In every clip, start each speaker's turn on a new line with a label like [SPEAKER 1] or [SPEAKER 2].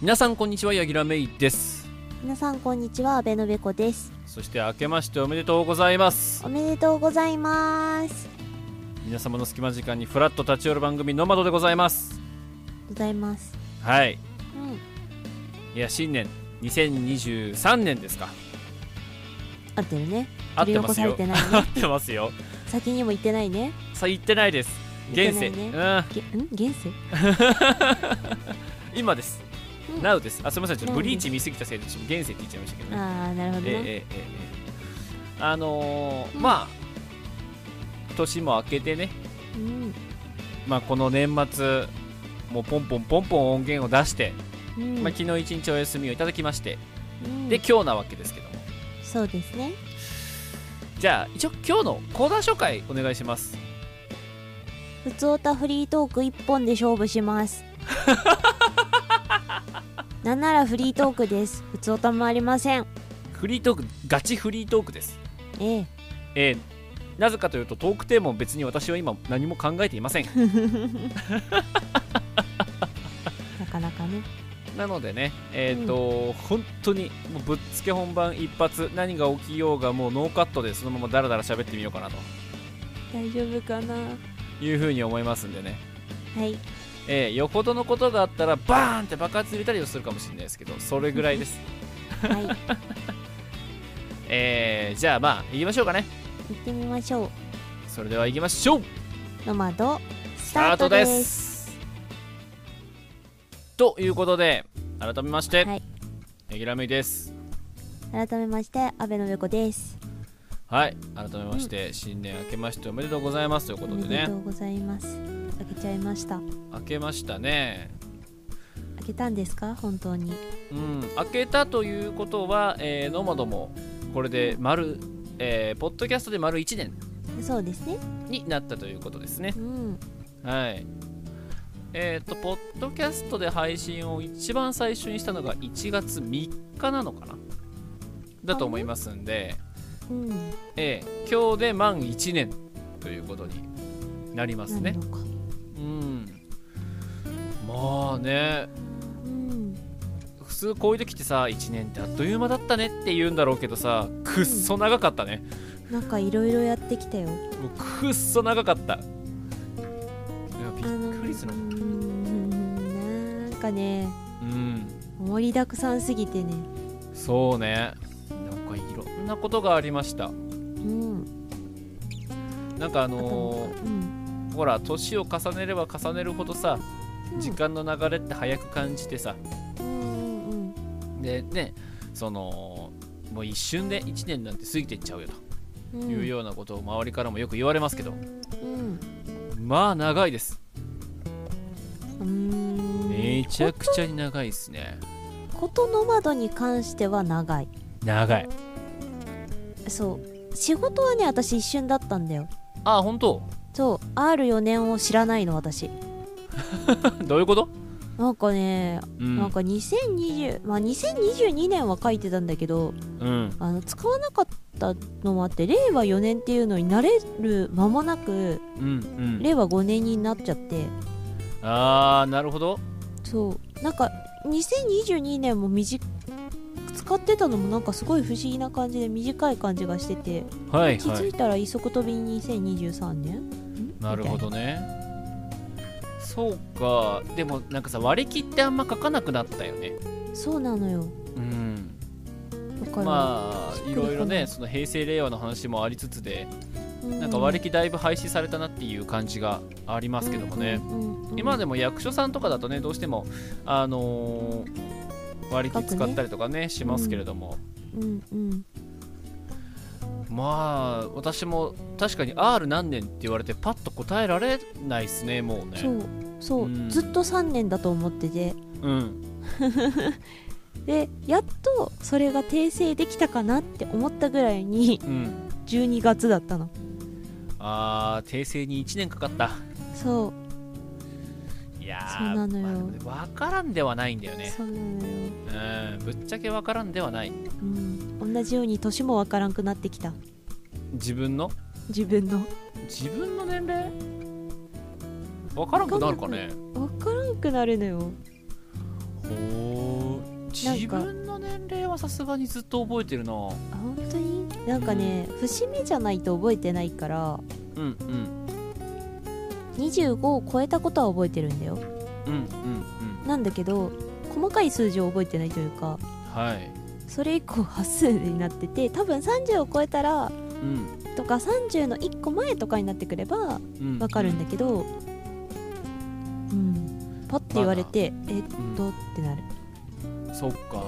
[SPEAKER 1] 皆さんこんにちはヤギラメイです。
[SPEAKER 2] 皆さんこんにちは阿部のべこです。
[SPEAKER 1] そして明けましておめでとうございます。
[SPEAKER 2] おめでとうございます。
[SPEAKER 1] 皆様の隙間時間にフラッと立ち寄る番組ノマドでございます。
[SPEAKER 2] ございます。
[SPEAKER 1] はい。
[SPEAKER 2] うん。
[SPEAKER 1] いや新年2023年ですか。
[SPEAKER 2] 合ってるね。
[SPEAKER 1] 合ってますよ。
[SPEAKER 2] 取り残されてない
[SPEAKER 1] 合っ
[SPEAKER 2] ね
[SPEAKER 1] てますよ。
[SPEAKER 2] 先にも言ってないね。
[SPEAKER 1] さあ言ってないです。現世、
[SPEAKER 2] 言ってないげん現世。
[SPEAKER 1] うん。今です、
[SPEAKER 2] うん。
[SPEAKER 1] Now です。あすみません。ちょっとブリーチ見すぎたせいでちょっと現世って言っちゃいましたけどね
[SPEAKER 2] ああなるほどね、
[SPEAKER 1] ええええええ。あのー
[SPEAKER 2] うん。
[SPEAKER 1] まあ年も明けてね。
[SPEAKER 2] うん。
[SPEAKER 1] まあこの年末もうポンポンポンポン音源を出して、
[SPEAKER 2] うん、
[SPEAKER 1] まあ、昨日一日お休みをいただきまして、
[SPEAKER 2] うん。
[SPEAKER 1] で今日なわけですけども。
[SPEAKER 2] そうですね。
[SPEAKER 1] じゃあ一応今日のコーナー紹介お願いします。
[SPEAKER 2] ふつおたフリートーク一本で勝負します なんならフリートークです。ふつおたもありません。
[SPEAKER 1] フリートークガチフリートークです。
[SPEAKER 2] ええ。
[SPEAKER 1] えーなぜかというとトークテーマも別に私は今何も考えていません。
[SPEAKER 2] なかなかね。
[SPEAKER 1] なのでねえっ、と、本当にもうぶっつけ本番一発何が起きようがもうノーカットでそのままダラダラ喋ってみようかなと。
[SPEAKER 2] 大丈夫かな。
[SPEAKER 1] いうふうに思いますんでね。
[SPEAKER 2] はい
[SPEAKER 1] えーよほどのことがあったらバーンって爆発入れたりをするかもしれないですけどそれぐらいです。
[SPEAKER 2] はい。
[SPEAKER 1] えー、じゃあまあ行きましょうかね。
[SPEAKER 2] 行ってみましょう。
[SPEAKER 1] それでは行きましょう。
[SPEAKER 2] ノマドス
[SPEAKER 1] ス
[SPEAKER 2] タートです。
[SPEAKER 1] ということで改めまして、
[SPEAKER 2] はい。
[SPEAKER 1] ねぎらめいです。
[SPEAKER 2] 改めまして阿部のべこです
[SPEAKER 1] はい。改めまして、新年明けましておめでとうございます。ということでね。
[SPEAKER 2] おめでとうございます。開けちゃいました。
[SPEAKER 1] 明けましたね。
[SPEAKER 2] 開けたんですか？本当に。
[SPEAKER 1] うん。明けたということは、えー、ノマドもこれで丸、えー、ポッドキャストで丸1年。
[SPEAKER 2] そうですね。
[SPEAKER 1] になったということですね。
[SPEAKER 2] うん。
[SPEAKER 1] はい。えっ、とポッドキャストで配信を一番最初にしたのが1月3日なのかな？だと思いますんで、
[SPEAKER 2] うん。
[SPEAKER 1] えー今日で満1年ということになりますね。うん。まあね。
[SPEAKER 2] うん。
[SPEAKER 1] 普通こういう時ってさ1年ってあっという間だったねって言うんだろうけどさくっそ長かったね。
[SPEAKER 2] なんかいろいろやってきたよ。
[SPEAKER 1] もうくっそ長かった。いやびっくりする
[SPEAKER 2] うーん。なんかね。
[SPEAKER 1] うん。
[SPEAKER 2] 盛りだくさんすぎてね。
[SPEAKER 1] そうねなことがありました。
[SPEAKER 2] うん。
[SPEAKER 1] なんかあの
[SPEAKER 2] うん。
[SPEAKER 1] ーほら年を重ねれば重ねるほどさ時間の流れって早く感じてさ。
[SPEAKER 2] うんうん
[SPEAKER 1] でねそのもう一瞬で1年なんて過ぎていっちゃうよ
[SPEAKER 2] うん。
[SPEAKER 1] というようなことを周りからもよく言われますけど。
[SPEAKER 2] うん。
[SPEAKER 1] まあ長いです。
[SPEAKER 2] うーん。
[SPEAKER 1] めちゃくちゃに長いですね。
[SPEAKER 2] ことの窓に関しては長い。
[SPEAKER 1] 長い
[SPEAKER 2] そう。仕事はね私一瞬だったんだよ。
[SPEAKER 1] あ本当？
[SPEAKER 2] そう。R4 年を知らないの私。
[SPEAKER 1] どういうこと？
[SPEAKER 2] なんかね、
[SPEAKER 1] うん。
[SPEAKER 2] なんか2020まあ2022年は書いてたんだけど
[SPEAKER 1] うん。
[SPEAKER 2] あの使わなかったのもあって令和4年っていうのになれる間もなく
[SPEAKER 1] うんうん。
[SPEAKER 2] 令和5年になっちゃって。
[SPEAKER 1] ああなるほど。
[SPEAKER 2] そう。なんか2022年も短使ってたのもなんかすごい不思議な感じで短い感じがしてて、気
[SPEAKER 1] はいはい。
[SPEAKER 2] づいたら一足飛びに2023年？ん
[SPEAKER 1] なるほ
[SPEAKER 2] み
[SPEAKER 1] どね。そうか。でもなんかさ割り切ってあんま書かなくなったよね。
[SPEAKER 2] そうなのよ。
[SPEAKER 1] うん。
[SPEAKER 2] だから、
[SPEAKER 1] まあいろいろねその平成令和の話もありつつで
[SPEAKER 2] う
[SPEAKER 1] なんか割り切りだいぶ廃止されたなっていう感じがありますけどもね、今でも役所さんとかだとねどうしてもあのー割り切り使ったりとかねしますけれども、
[SPEAKER 2] うん。うん
[SPEAKER 1] まあ私も確かに R 何年って言われてパッと答えられないですねもうね。
[SPEAKER 2] そうそう、
[SPEAKER 1] うん。
[SPEAKER 2] ずっと3年だと思ってて。
[SPEAKER 1] うん。
[SPEAKER 2] でやっとそれが訂正できたかなって思ったぐらいに
[SPEAKER 1] うん。
[SPEAKER 2] 12月だったの。
[SPEAKER 1] あー訂正に1年かかった。
[SPEAKER 2] そう。
[SPEAKER 1] いやー
[SPEAKER 2] そうなのよ。
[SPEAKER 1] まあ分からんではないんだよね。
[SPEAKER 2] そうなのよ、
[SPEAKER 1] うんぶっちゃけ分からんではない。
[SPEAKER 2] うん、同じように年もわからんくなってきた。
[SPEAKER 1] 自分の？
[SPEAKER 2] 自分の。
[SPEAKER 1] 自分の年齢？分からんくなるかね。
[SPEAKER 2] わからんくなるのよ。
[SPEAKER 1] お自分の年齢はさすがにずっと覚えてるな。
[SPEAKER 2] あ本当に？なんかね節目じゃないと覚えてないから。
[SPEAKER 1] うんうん
[SPEAKER 2] 25を超えたことは覚えてるんだよ。
[SPEAKER 1] うんうん
[SPEAKER 2] なんだけど細かい数字を覚えてないというか
[SPEAKER 1] うんはい。
[SPEAKER 2] それ以降端数になってて多分30を超えたら
[SPEAKER 1] うん。
[SPEAKER 2] とか30の1個前とかになってくれば
[SPEAKER 1] うん。
[SPEAKER 2] わかるんだけどうん。パッて言われて、えっとってなる。
[SPEAKER 1] そっか。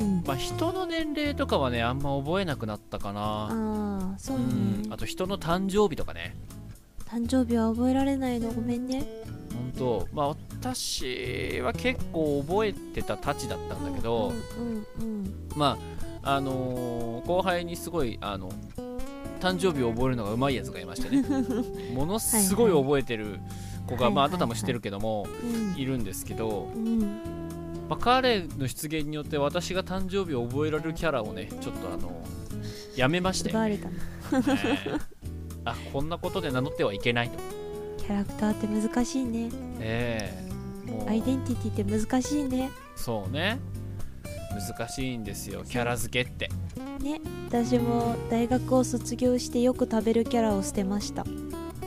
[SPEAKER 2] うん。
[SPEAKER 1] まあ人の年齢とかはねあんま覚えなくなったかな。
[SPEAKER 2] ああそう
[SPEAKER 1] う
[SPEAKER 2] ね
[SPEAKER 1] ん。あと人の誕生日とかね
[SPEAKER 2] 誕生日は覚えられないの？ごめんね。
[SPEAKER 1] 本当。まあ私は結構覚えてたたちだったんだけど、
[SPEAKER 2] うんうんうん
[SPEAKER 1] まああのー後輩にすごいあの誕生日を覚えるのがうまいやつがいましてね。ものすごい覚えてる子が、
[SPEAKER 2] はい
[SPEAKER 1] まああなたも知ってるけども、
[SPEAKER 2] うん。
[SPEAKER 1] いるんですけど、
[SPEAKER 2] うん。
[SPEAKER 1] まあ、彼の出現によって私が誕生日を覚えられるキャラをねちょっとあのやめまして、
[SPEAKER 2] 奪われたの。
[SPEAKER 1] ええあこんなことで名乗ってはいけないと、
[SPEAKER 2] キャラクターって難しいね。
[SPEAKER 1] ええもう。
[SPEAKER 2] アイデンティティって難しいね。
[SPEAKER 1] そうね。難しいんですよキャラ付けって。
[SPEAKER 2] ね私も大学を卒業してよく食べるキャラを捨てました。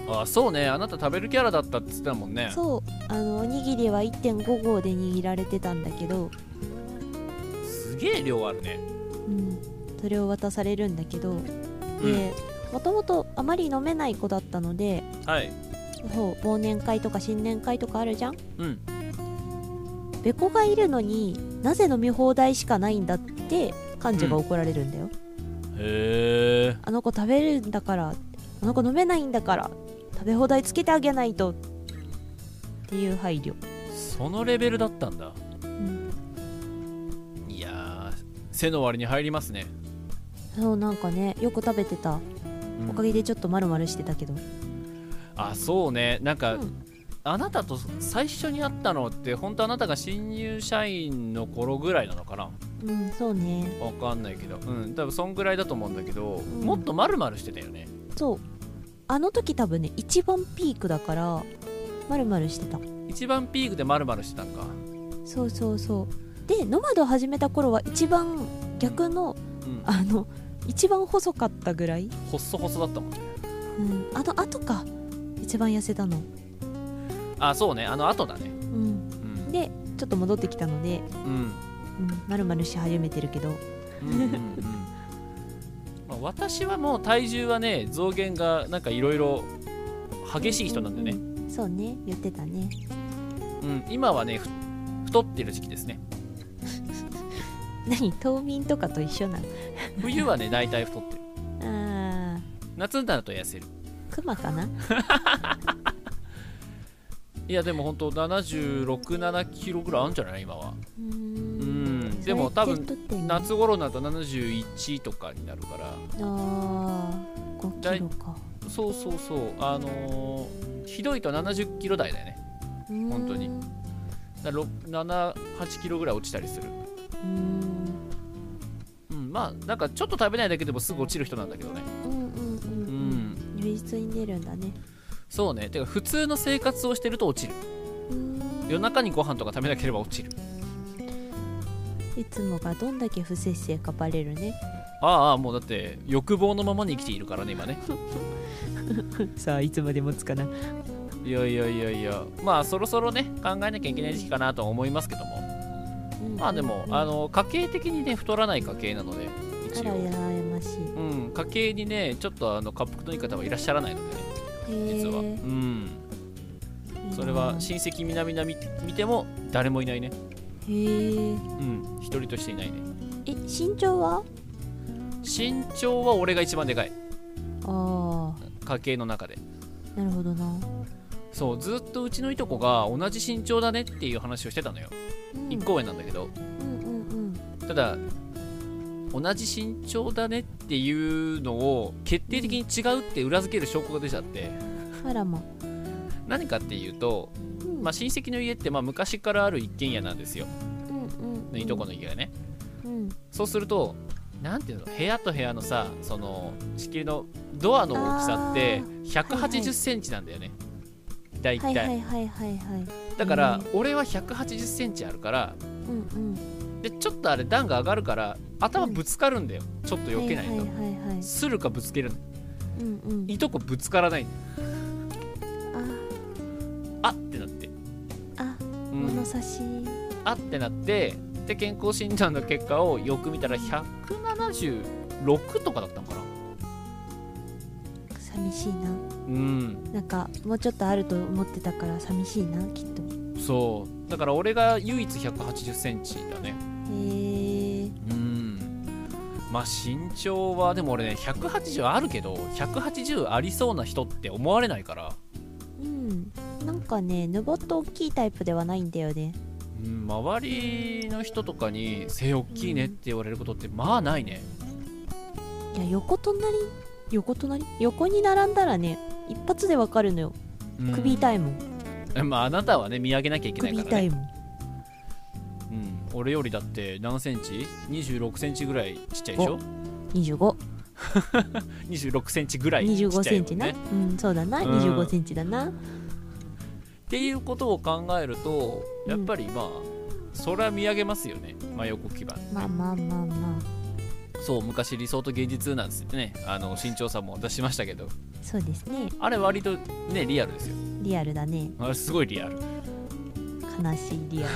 [SPEAKER 1] あそうね。あなた食べるキャラだったって言ってたもんね。
[SPEAKER 2] そう。あのおにぎりは1.5合で握られてたんだけど、
[SPEAKER 1] すげえ量あるね。
[SPEAKER 2] うん、それを渡されるんだけど。
[SPEAKER 1] うん。
[SPEAKER 2] でもともとあまり飲めない子だったので
[SPEAKER 1] はい。
[SPEAKER 2] そう忘年会とか新年会とかあるじゃん？
[SPEAKER 1] うん。
[SPEAKER 2] べこがいるのになぜ飲み放題しかないんだって幹事が怒られるんだよ、
[SPEAKER 1] へえ。
[SPEAKER 2] あの子食べるんだからあの子飲めないんだから食べ放題つけてあげないとっていう配慮、
[SPEAKER 1] そのレベルだったんだ。
[SPEAKER 2] うん、
[SPEAKER 1] いやー背の割に入りますね、
[SPEAKER 2] そうなんかねよく食べてた
[SPEAKER 1] うん。
[SPEAKER 2] おかげでちょっと丸々してたけど、
[SPEAKER 1] あそうね。なんか、
[SPEAKER 2] うん。
[SPEAKER 1] あなたと最初に会ったのって本当あなたが新入社員の頃ぐらいなのかな？
[SPEAKER 2] うん、そうね。
[SPEAKER 1] わかんないけど。うん多分そんぐらいだと思うんだけど、
[SPEAKER 2] ん。
[SPEAKER 1] もっと丸々してたよね。
[SPEAKER 2] そう。あの時多分ね一番ピークだから丸々してた。
[SPEAKER 1] 一番ピークで丸々してたんか。
[SPEAKER 2] そうそうそう。でノマド始めた頃は一番逆の
[SPEAKER 1] うん。
[SPEAKER 2] あの一番細かったぐらい、
[SPEAKER 1] 細細だったもんね。
[SPEAKER 2] うん、あの後か。一番痩せたの。
[SPEAKER 1] あそうね。あの後だね。
[SPEAKER 2] うん。
[SPEAKER 1] うん。
[SPEAKER 2] でちょっと戻ってきたので、
[SPEAKER 1] うん。
[SPEAKER 2] うん、丸々し始めてるけど。
[SPEAKER 1] うんうんうん。まあ私はもう体重はね増減がなんかいろいろ激しい人なんでね、
[SPEAKER 2] うそうね。言ってたね。
[SPEAKER 1] うん、今はねふ太ってる時期ですね
[SPEAKER 2] 何冬眠とかと一緒なの？
[SPEAKER 1] 冬はね大体太ってる。
[SPEAKER 2] あ
[SPEAKER 1] 夏になると痩せる。
[SPEAKER 2] ークマかな？い
[SPEAKER 1] やでも本当767キロぐらいあるんじゃない？今は。
[SPEAKER 2] う
[SPEAKER 1] ん。ん。でも多分夏頃になると71とかになるから。
[SPEAKER 2] あー。5キロか。
[SPEAKER 1] そうそうそう。あのーひどいと70キロ台だよね。本当に。
[SPEAKER 2] う
[SPEAKER 1] だ78キロぐらい落ちたりする。うんまあなんかちょっと食べないだけでもすぐ落ちる人なんだけどね。
[SPEAKER 2] うんうんうん
[SPEAKER 1] う
[SPEAKER 2] うん。
[SPEAKER 1] ん。
[SPEAKER 2] 如実に出るんだね。
[SPEAKER 1] そうね。てか普通の生活をしてると落ちる。夜中にご飯とか食べなければ落ちる。
[SPEAKER 2] いつもがどんだけ不摂生かバレるね。
[SPEAKER 1] ああもうだって欲望のままに生きているからね今ね。
[SPEAKER 2] さあいつまで持つかな。い
[SPEAKER 1] やいやいやいや。まあそろそろね考えなきゃいけない時期かなとは思いますけどもまあでも、あの家計的にね太らない家計なので
[SPEAKER 2] あ
[SPEAKER 1] 一応。うん。家計にねちょっとあの滑腹のいい方はいらっしゃらないのでね
[SPEAKER 2] へ
[SPEAKER 1] 実は。う
[SPEAKER 2] え。
[SPEAKER 1] ん。それは親戚みなみな見見ても誰もいないね。
[SPEAKER 2] へえ。
[SPEAKER 1] うん。一人としていないね。
[SPEAKER 2] え身長は？
[SPEAKER 1] 身長は俺が一番でかい。
[SPEAKER 2] あ
[SPEAKER 1] 家計の中で。
[SPEAKER 2] あなるほどな、
[SPEAKER 1] そうずっとうちのいとこが同じ身長だねっていう話をしてたのよ。
[SPEAKER 2] うん、
[SPEAKER 1] 1個上なんだけど。ただ同じ身長だねっていうのを決定的に違うって裏付ける証拠が出ちゃって。
[SPEAKER 2] うん。あらま。
[SPEAKER 1] 何かっていうと、
[SPEAKER 2] うん。
[SPEAKER 1] まあ、親戚の家ってまあ昔からある一軒家なんですよ。
[SPEAKER 2] うんうん
[SPEAKER 1] いとこの家がね。
[SPEAKER 2] うん。
[SPEAKER 1] そうするとなんていうの部屋と部屋のさその仕切りのドアの大きさって1 8 0センチなんだよね、大
[SPEAKER 2] はい
[SPEAKER 1] 体、
[SPEAKER 2] はいはいはいはい。
[SPEAKER 1] だから
[SPEAKER 2] うん。
[SPEAKER 1] 俺は1 8 0センチあるから
[SPEAKER 2] うん
[SPEAKER 1] でちょっとあれ段が上がるから頭ぶつかるんだよ、ちょっと避けないと、
[SPEAKER 2] はいはいはいはい。
[SPEAKER 1] するかぶつける
[SPEAKER 2] うんうん。
[SPEAKER 1] いとこぶつからない
[SPEAKER 2] あ。
[SPEAKER 1] あってなって、
[SPEAKER 2] あ
[SPEAKER 1] うん。
[SPEAKER 2] 物差し。
[SPEAKER 1] あってなってで健康診断の結果をよく見たら176とかだったのかな
[SPEAKER 2] 寂しいな。
[SPEAKER 1] うん。
[SPEAKER 2] なんかもうちょっとあると思ってたから寂しいなきっと。
[SPEAKER 1] そう。だから俺が唯一1 8 0センチだね。
[SPEAKER 2] へえ
[SPEAKER 1] うん。まあ身長はでも俺ね180あるけど180ありそうな人って思われないから、
[SPEAKER 2] うん。なんかねぬぼっと大きいタイプではないんだよね。
[SPEAKER 1] うん、周りの人とかに背大きいねって言われることってまあないね。
[SPEAKER 2] いや横隣横隣横に並んだらね一発でわかるのよ。
[SPEAKER 1] うん。
[SPEAKER 2] 首痛いもん、
[SPEAKER 1] まああなたはね見上げなきゃいけないからね。
[SPEAKER 2] 首痛いもん。
[SPEAKER 1] うん、俺よりだって何センチ ?26 センチぐらいちっちゃいでしょ
[SPEAKER 2] ？25
[SPEAKER 1] 26 センチぐらいちっ
[SPEAKER 2] 25
[SPEAKER 1] ちゃいもん
[SPEAKER 2] センチな、
[SPEAKER 1] ね
[SPEAKER 2] うんそうだな。
[SPEAKER 1] うん。
[SPEAKER 2] 25センチだな。
[SPEAKER 1] っていうことを考えるとやっぱりまあ、それは見上げますよね。真横基盤
[SPEAKER 2] まあまあまあまあ
[SPEAKER 1] そう昔理想と現実なんつってね。あの身長差も出しましたけど。
[SPEAKER 2] そうですね。
[SPEAKER 1] あれ割とねリアルですよ。
[SPEAKER 2] リアルだね。
[SPEAKER 1] あれすごいリアル。
[SPEAKER 2] 悲しいリア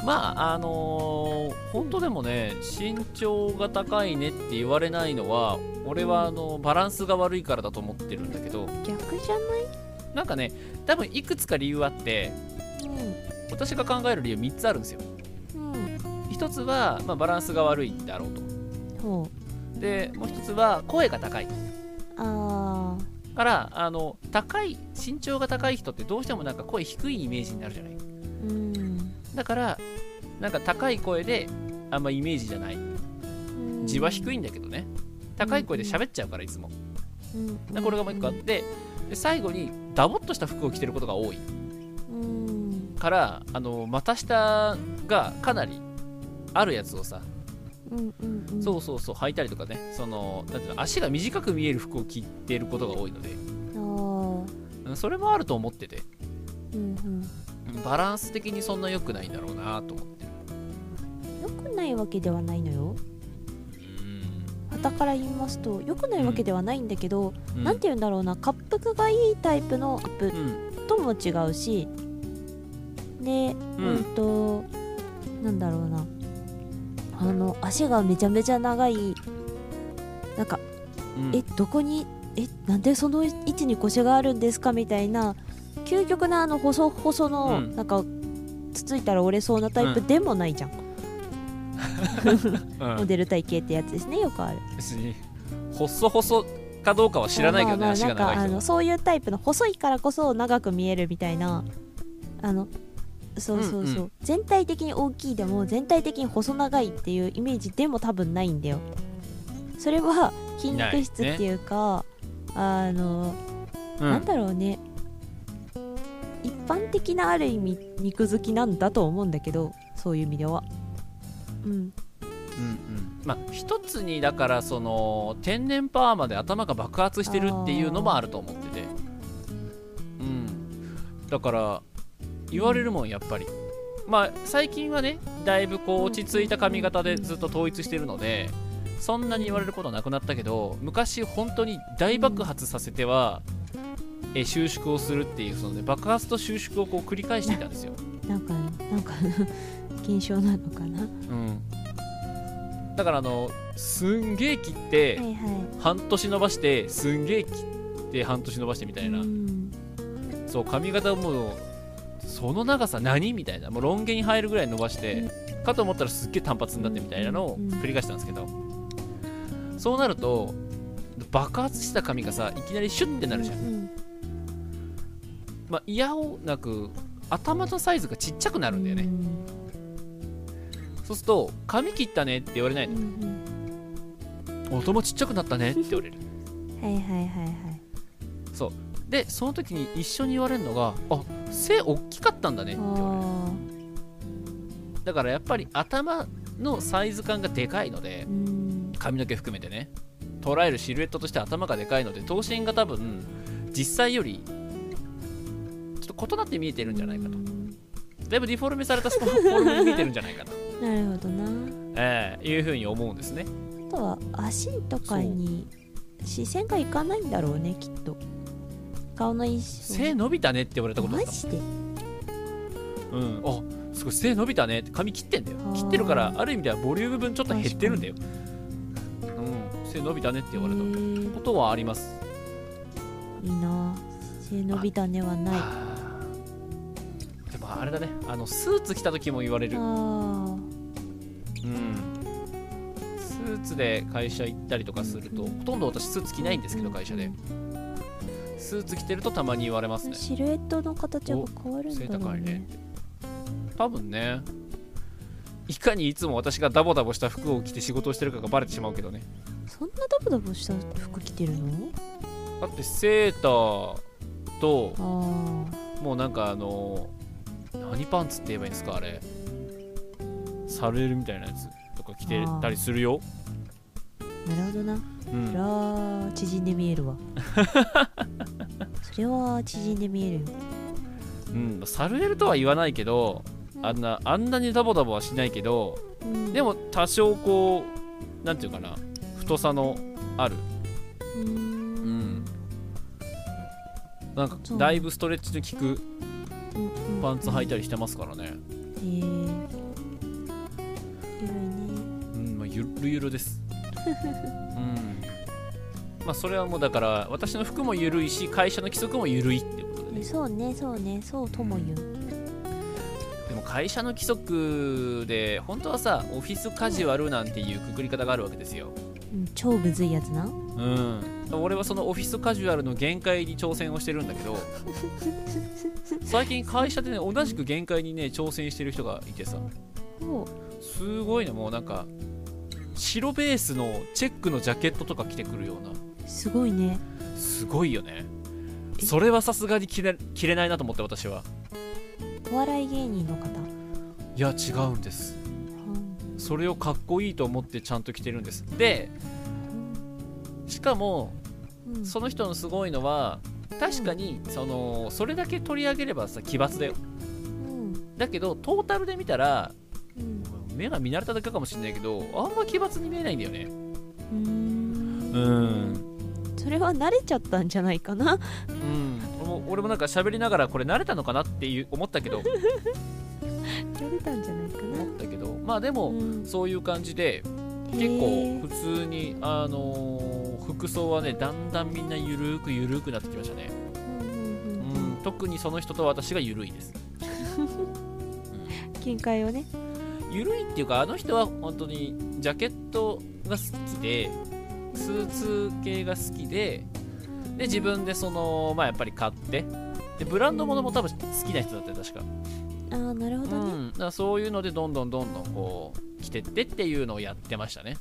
[SPEAKER 1] まああのー本当でもね身長が高いねって言われないのは俺はあのバランスが悪いからだと思ってるんだけど。
[SPEAKER 2] ル逆じゃない？
[SPEAKER 1] なんかね多分いくつか理由あって私が考える理由3つあるんですよ。
[SPEAKER 2] うんうん
[SPEAKER 1] 1つは、まあ、バランスが悪いだろうと。
[SPEAKER 2] ほ
[SPEAKER 1] でもう1つは声が高い。う
[SPEAKER 2] あ
[SPEAKER 1] からあの高い身長が高い人ってどうしてもなんか声低いイメージになるじゃない。
[SPEAKER 2] ーうん。
[SPEAKER 1] だからなんか高い声であんまイメージじゃない。
[SPEAKER 2] うん。
[SPEAKER 1] 字は低いんだけどね。高い声で喋っちゃうからいつも。
[SPEAKER 2] うん。
[SPEAKER 1] でこれがもう1個あってで最後にダボっとした服を着てることが多い。
[SPEAKER 2] うん。
[SPEAKER 1] からあの股下がかなりあるやつをさ、
[SPEAKER 2] うんうんうん。
[SPEAKER 1] そうそうそう履いたりとかね。そのなんていうの足が短く見える服を着てることが多いので。それもあると思ってて。
[SPEAKER 2] うんうん。
[SPEAKER 1] うんバランス的にそんな良くないんだろうなと思って。
[SPEAKER 2] 良くないわけではないのよ。
[SPEAKER 1] うん。
[SPEAKER 2] 傍から言いますと良くないわけではないんだけど、
[SPEAKER 1] うん。
[SPEAKER 2] なんて言うんだろうな。滑腹がいいタイプのアップ
[SPEAKER 1] うん。
[SPEAKER 2] とも違うし。で
[SPEAKER 1] う
[SPEAKER 2] うんんとなんだろうなあの足がめちゃめちゃ長い。なんか
[SPEAKER 1] うん。
[SPEAKER 2] えどこにえなんでその位置に腰があるんですかみたいな究極なあの細細の、
[SPEAKER 1] うん。
[SPEAKER 2] なんかつついたら折れそうなタイプ
[SPEAKER 1] うん。
[SPEAKER 2] でもないじゃん、
[SPEAKER 1] うん。
[SPEAKER 2] モデル体型ってやつですね。よくある。
[SPEAKER 1] 別に細々かどうかは知らないけどね、
[SPEAKER 2] まあまあ
[SPEAKER 1] 足が長
[SPEAKER 2] なんかあの
[SPEAKER 1] い人は
[SPEAKER 2] そういうタイプの細いからこそ長く見えるみたいな。あのそうそうそう、
[SPEAKER 1] うんう
[SPEAKER 2] 全体的に大きいでも全体的に細長いっていうイメージでも多分ないんだよ。それは筋肉質っていうか、あの、
[SPEAKER 1] うん。
[SPEAKER 2] なんだろうね。一般的なある意味肉付きなんだと思うんだけどそういう意味では。うん。
[SPEAKER 1] うんうん。まあ一つにだからその天然パーマで頭が爆発してるっていうのもあると思ってて。うん。だから言われるもんやっぱり。まあ最近はねだいぶこう落ち着いた髪型でずっと統一してるのでそんなに言われることはなくなったけど昔本当に大爆発させてはえ収縮をするっていうその、ね、爆発と収縮をこう繰り返していたんですよ。
[SPEAKER 2] なんかなんか現象なのかな？
[SPEAKER 1] うん。だからあのすんげえ切って、
[SPEAKER 2] はいはい。
[SPEAKER 1] 半年伸ばしてすんげえ切って半年伸ばしてみたいな、
[SPEAKER 2] うん。
[SPEAKER 1] そう髪型もうその長さ何みたいなもうロン毛に入るぐらい伸ばして、かと思ったらすっげえ単発になってみたいなのを
[SPEAKER 2] うん
[SPEAKER 1] 繰り返したんですけど、そうなると爆発した髪がさいきなりシュッてなるじゃん、
[SPEAKER 2] うん
[SPEAKER 1] まあ嫌をなく頭のサイズがちっちゃくなるんだよね、そうすると髪切ったねって言われないの、
[SPEAKER 2] ん
[SPEAKER 1] 頭ちっちゃくなったねって言われる。
[SPEAKER 2] はいはいはいはい
[SPEAKER 1] でその時に一緒に言われるのがあ背大きかったんだねって言われる。
[SPEAKER 2] あ
[SPEAKER 1] だからやっぱり頭のサイズ感がでかいので髪の毛含めてね捉えるシルエットとして頭がでかいので頭身が多分実際よりちょっと異なって見えてるんじゃないかと。
[SPEAKER 2] うん
[SPEAKER 1] だいぶデフォルメされたスポフォルムに見てるんじゃないかな、
[SPEAKER 2] なるほどな。
[SPEAKER 1] えーいうふうに思うんですね。
[SPEAKER 2] あとは足とかに視線がいかないんだろうねきっと顔の印象
[SPEAKER 1] 背伸びたねって言われたことあった
[SPEAKER 2] マジで？
[SPEAKER 1] うん。あすごい背伸びたねって。髪切ってんだよ。
[SPEAKER 2] あ。ー
[SPEAKER 1] 切ってるからある意味ではボリューム分ちょっと減ってるんだよ。うん。背伸びたねって言われたこと。はあります。
[SPEAKER 2] いいな。背伸びたねはない。あ
[SPEAKER 1] あ。ーでもあれだね。あのスーツ着た時も言われる。
[SPEAKER 2] あ。
[SPEAKER 1] うん。スーツで会社行ったりとかするとほとんど私スーツ着ないんですけど会社でスーツ着てるとたまに言われますね。
[SPEAKER 2] シルエットの形が変わるん
[SPEAKER 1] 背
[SPEAKER 2] だろうね。
[SPEAKER 1] 高いね。多分ね。いかにいつも私がダボダボした服を着て仕事をしてるかがバレてしまうけどね。
[SPEAKER 2] そんなダボダボした服着てるの？
[SPEAKER 1] だってセーターと
[SPEAKER 2] あ
[SPEAKER 1] もうなんかあの何パンツって言えばいいんですか？あれ。サルエルみたいなやつとか着てたりするよ。
[SPEAKER 2] あなるほどな。
[SPEAKER 1] うん。
[SPEAKER 2] それは縮んで見えるわ。それは縮んで見えるよ。
[SPEAKER 1] うん、サルエルとは言わないけどあんなあんなにダボダボはしないけど
[SPEAKER 2] うん。
[SPEAKER 1] でも多少こうなんていうかな太さのある。
[SPEAKER 2] うーん。
[SPEAKER 1] なんかだいぶストレッチの効く
[SPEAKER 2] うんうん。
[SPEAKER 1] パンツ履いたりしてますからね。
[SPEAKER 2] へえ。ゆるいね
[SPEAKER 1] うん、まあ、ゆるゆるですうん。まあそれはもうだから私の服もゆるいし会社の規則もゆるいってことでね。
[SPEAKER 2] そうねそうねそうとも言う。
[SPEAKER 1] でも会社の規則で本当はさオフィスカジュアルなんていうくくり方があるわけですよ。
[SPEAKER 2] うん超むずいやつな。
[SPEAKER 1] うん。俺はそのオフィスカジュアルの限界に挑戦をしてるんだけど 最近会社でね同じく限界にね挑戦してる人がいてさ。
[SPEAKER 2] お
[SPEAKER 1] すごいねもうなんか白ベースのチェックのジャケットとか着てくるような。
[SPEAKER 2] すごいね。
[SPEAKER 1] すごいよね。
[SPEAKER 2] え？
[SPEAKER 1] それはさすがに着れ着れないなと思って私は。
[SPEAKER 2] お笑い芸人の方？
[SPEAKER 1] いや違うんです。それをかっこいいと思ってちゃんと着てるんです。でしかも
[SPEAKER 2] うん。
[SPEAKER 1] その人のすごいのは確かにそのそれだけ取り上げればさ奇抜だよ。
[SPEAKER 2] うん。
[SPEAKER 1] だけどトータルで見たら
[SPEAKER 2] うん
[SPEAKER 1] 目が見慣れただけかもしれないけどあんま奇抜に見えないんだよね。
[SPEAKER 2] うーん。
[SPEAKER 1] うん。
[SPEAKER 2] それは慣れちゃったんじゃないかな。
[SPEAKER 1] うん。俺も俺もなんか喋りながらこれ慣れたのかなっていう思ったけど。
[SPEAKER 2] 慣れたんじゃないかな。
[SPEAKER 1] 思ったけど。まあでも、
[SPEAKER 2] うん。
[SPEAKER 1] そういう感じで結構普通にあのー服装はねだんだんみんなゆるーくゆるーくなってきましたね、
[SPEAKER 2] うん、
[SPEAKER 1] 特にその人と私がゆるいです。
[SPEAKER 2] 見解をね
[SPEAKER 1] ゆるいっていうかあの人は本当にジャケットが好きでスーツ系が好きでで自分でそのまあやっぱり買ってでブランド物も多分好きな人だったよ確か。
[SPEAKER 2] ああなるほ
[SPEAKER 1] う
[SPEAKER 2] どね、
[SPEAKER 1] ん、だからそういうのでどんどんどんどんこう着てってっていうのをやってましたね。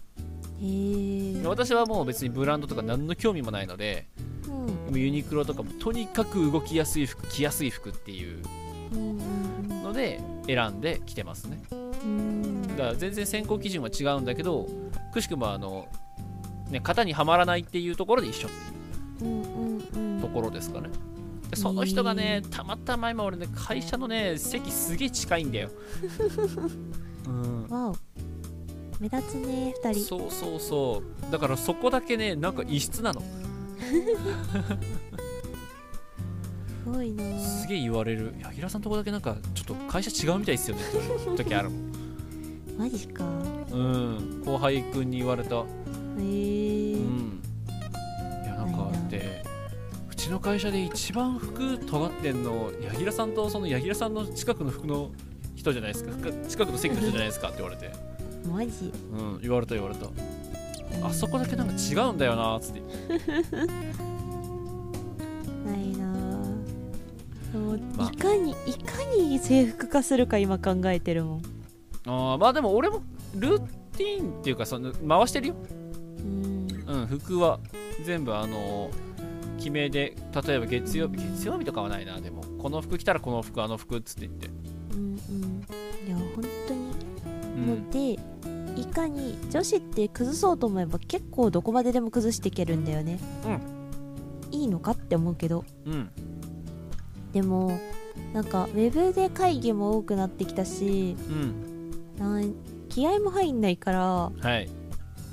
[SPEAKER 2] へえ
[SPEAKER 1] 私はもう別にブランドとか何の興味もないので
[SPEAKER 2] うん
[SPEAKER 1] ユニクロとかもとにかく動きやすい服着やすい服っていうので選んで着てますね
[SPEAKER 2] うん
[SPEAKER 1] だから全然選考基準は違うんだけどくしくもあの、ね、型にはまらないっていうところで一緒っていうところですかね。でその人がねたまたま今俺ね会社のね席すげえ近いんだよ、うん、
[SPEAKER 2] わお。目立つね二人。
[SPEAKER 1] そうそうそう。だからそこだけねなんか異質なの。
[SPEAKER 2] すごいな。
[SPEAKER 1] すげえ言われる。柳楽さんとこだけなんかちょっと会社違うみたいですよねって時あるもん
[SPEAKER 2] マジか。
[SPEAKER 1] うん。後輩くんに言われた。
[SPEAKER 2] へえ。
[SPEAKER 1] うん。いやなんかてうちの会社で一番服尖ってんの柳楽さんとその柳楽さんの近くの服の人じゃないですか。近くの席の人じゃないですかって言われて。
[SPEAKER 2] マジ？
[SPEAKER 1] うん言われた言われた。あそこだけなんか違うんだよなーっつって。
[SPEAKER 2] ないなでも
[SPEAKER 1] まあ。
[SPEAKER 2] いかにいかに制服化するか今考えてるもん
[SPEAKER 1] あーまあでも俺もルーティーンっていうかその回してるよ。
[SPEAKER 2] うん。
[SPEAKER 1] うん服は全部あの決めで例えば月曜日月曜日とかはないなでも。この服着たらこの服あの服っつって言って。
[SPEAKER 2] うんうん。いや本当に。
[SPEAKER 1] うん。
[SPEAKER 2] のでいかに女子って崩そうと思えば結構どこまででも崩していけるんだよね、いいのかって思うけど。
[SPEAKER 1] うん。
[SPEAKER 2] でもなんかウェブで会議も多くなってきたし
[SPEAKER 1] うん
[SPEAKER 2] なん気合も入んないから
[SPEAKER 1] はい。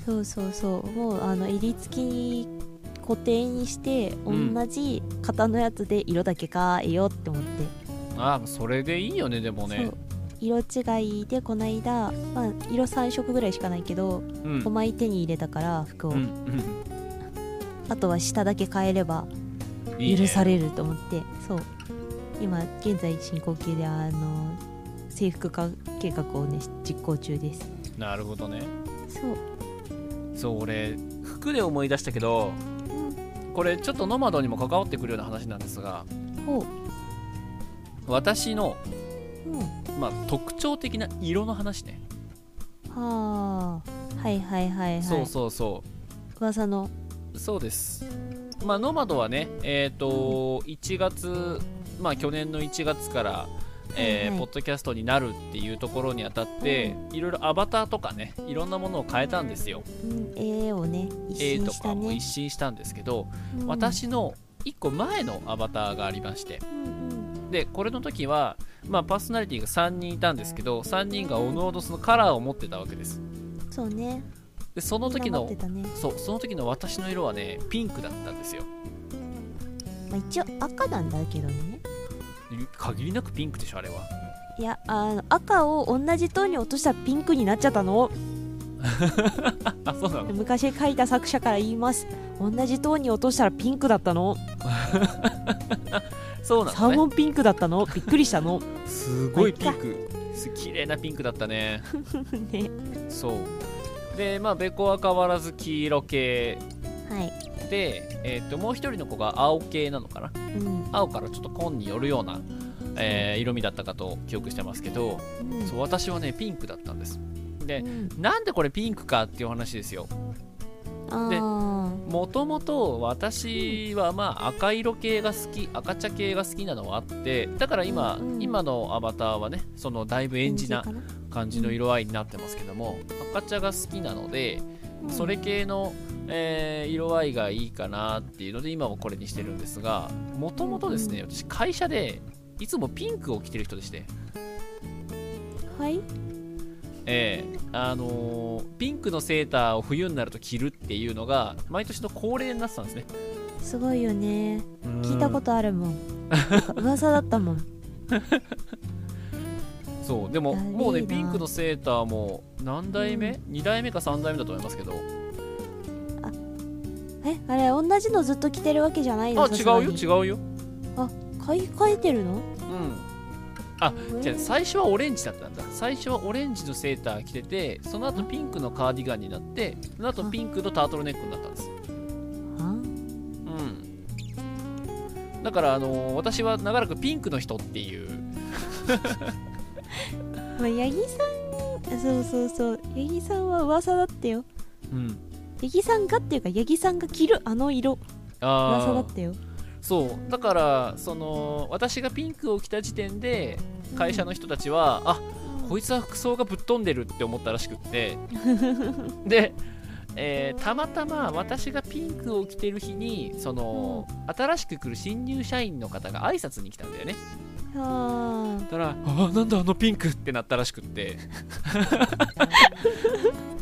[SPEAKER 2] そうそうそうもうあの襟付き固定にして同
[SPEAKER 1] うん。
[SPEAKER 2] じ型のやつで色だけ変えようって思って、
[SPEAKER 1] ああそれでいいよねでもね。
[SPEAKER 2] 色違いでこないだ、まあ、色3色ぐらいしかないけど
[SPEAKER 1] うん。
[SPEAKER 2] 5枚手に入れたから服を、
[SPEAKER 1] うん
[SPEAKER 2] あとは下だけ変えれば許されると思って。そう。今現在進行形であの制服化計画をね実行中です。
[SPEAKER 1] なるほどね。
[SPEAKER 2] そう。
[SPEAKER 1] そう俺服で思い出したけどこれちょっとノマドにも関わってくるような話なんですが
[SPEAKER 2] ほ
[SPEAKER 1] 私の、
[SPEAKER 2] う、うん、
[SPEAKER 1] まあ、特徴的な色の話ね、
[SPEAKER 2] はあ。はいはいはいはい。
[SPEAKER 1] そうそうそ
[SPEAKER 2] 噂の。
[SPEAKER 1] うそうです。まあノマドはねえっ、と1月まあ去年の1月からえー
[SPEAKER 2] はいはい
[SPEAKER 1] ポッドキャストになるっていうところにあたって、いろいろアバターとかねいろんなものを変えたんですよ。
[SPEAKER 2] うん。絵をね一
[SPEAKER 1] 絵
[SPEAKER 2] 新したね。
[SPEAKER 1] とかも一新したんですけど、
[SPEAKER 2] うん。
[SPEAKER 1] 私の1個前のアバターがありまして。
[SPEAKER 2] うん
[SPEAKER 1] でこれの時は、まあ、パーソナリティが3人いたんですけど3人がおのおのそのカラーを持ってたわけです。
[SPEAKER 2] うんそうね。
[SPEAKER 1] でその時の
[SPEAKER 2] ね、
[SPEAKER 1] そうその時の私の色はねピンクだったんですよ。
[SPEAKER 2] まあ、一応赤なんだけどね
[SPEAKER 1] 限りなくピンクでしょあれは。い
[SPEAKER 2] やあの赤を同じトーンに落としたらピンクになっちゃったの。
[SPEAKER 1] あそうなの？
[SPEAKER 2] 昔書いた作者から言います。同じトーンに落としたらピンクだったの。
[SPEAKER 1] そうなのね。
[SPEAKER 2] サーモンピンクだったの。びっくりしたの。
[SPEAKER 1] すごいピンク。す綺麗なピンクだったね。
[SPEAKER 2] ね。
[SPEAKER 1] そう。でまあべこは変わらず黄色系
[SPEAKER 2] はい。
[SPEAKER 1] で、えー、ともう一人の子が青系なのかな？
[SPEAKER 2] うん。
[SPEAKER 1] 青からちょっと紺によるような、えー色味だったかと記憶してますけど
[SPEAKER 2] うん。
[SPEAKER 1] そう私はねピンクだったんです。で
[SPEAKER 2] うん。
[SPEAKER 1] なんでこれピンクかっていう話ですよ。
[SPEAKER 2] あ
[SPEAKER 1] で
[SPEAKER 2] ー
[SPEAKER 1] もともと私はまあ赤色系が好き赤茶系が好きなのはあってだから今、
[SPEAKER 2] うんうん。
[SPEAKER 1] 今のアバターはねそのだいぶエンジな？感じの色合いになってますけども、赤茶が好きなのでそれ系の、えー色合いがいいかなっていうので今もこれにしてるんですがもともとですね、私会社でいつもピンクを着てる人でして、
[SPEAKER 2] はい。
[SPEAKER 1] えーあのーピンクのセーターを冬になると着るっていうのが毎年の恒例になってたんですね。
[SPEAKER 2] すごいよね。聞いた
[SPEAKER 1] と
[SPEAKER 2] ことあるもん。噂だったもん
[SPEAKER 1] そうでももうねピンクのセーターも何代目、2代目か3代目だと思いますけど。
[SPEAKER 2] えあれ同じのずっと着てるわけじゃないの？
[SPEAKER 1] あ違うよ
[SPEAKER 2] う
[SPEAKER 1] 違うよ。
[SPEAKER 2] 買い替えてるの？
[SPEAKER 1] うん。あじゃあ最初はオレンジだったんだ。最初はオレンジのセーター着ててその後ピンクのカーディガンになってその後ピンクのタートルネックになったんです。
[SPEAKER 2] あ。
[SPEAKER 1] うん。だからあのー私は長らくピンクの人っていう
[SPEAKER 2] まあ、八木さんそうそうそう。八木さんは噂だったよ。
[SPEAKER 1] うん。
[SPEAKER 2] 八木さんがっていうか八木さんが着るあの色。噂だ
[SPEAKER 1] ああ
[SPEAKER 2] ったよ。
[SPEAKER 1] そう。だからその私がピンクを着た時点で会社の人たちは、あこいつは服装がぶっ飛んでるって思ったらしくって。で、えーたまたま私がピンクを着てる日にその、新しく来る新入社員の方が挨拶に来たんだよね
[SPEAKER 2] あ
[SPEAKER 1] だから「あなんだあのピンク!」ってなったらしくって。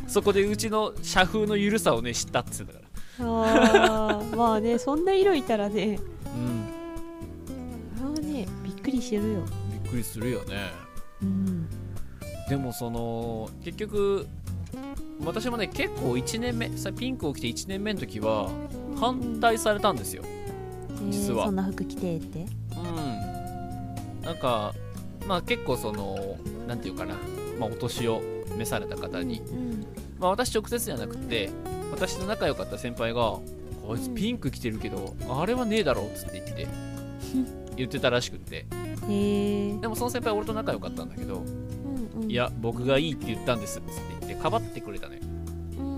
[SPEAKER 1] そこでうちの社風の緩さをね知ったって言ってたから。
[SPEAKER 2] ーあーまあねそんな色いたらね。
[SPEAKER 1] うん。
[SPEAKER 2] あれはねびっくりしてるよ。
[SPEAKER 1] びっくりするよね。
[SPEAKER 2] うん。
[SPEAKER 1] でもその結局私もね結構1年目さピンクを着て1年目の時は反対されたんですよ。実は。
[SPEAKER 2] えーそんな服着てって？
[SPEAKER 1] うんなんかまあ結構そのなんていうかな、まあ、お年を召された方に、
[SPEAKER 2] うん。
[SPEAKER 1] まあ私直接じゃなくて私の仲良かった先輩が「こいつピンク着てるけど、あれはねえだろ」っつって言って 言ってたらしくって。でもその先輩は俺と仲良かったんだけど
[SPEAKER 2] うんうん。
[SPEAKER 1] いや僕がいいって言ったんですっつって言ってかばってくれたね
[SPEAKER 2] うんうん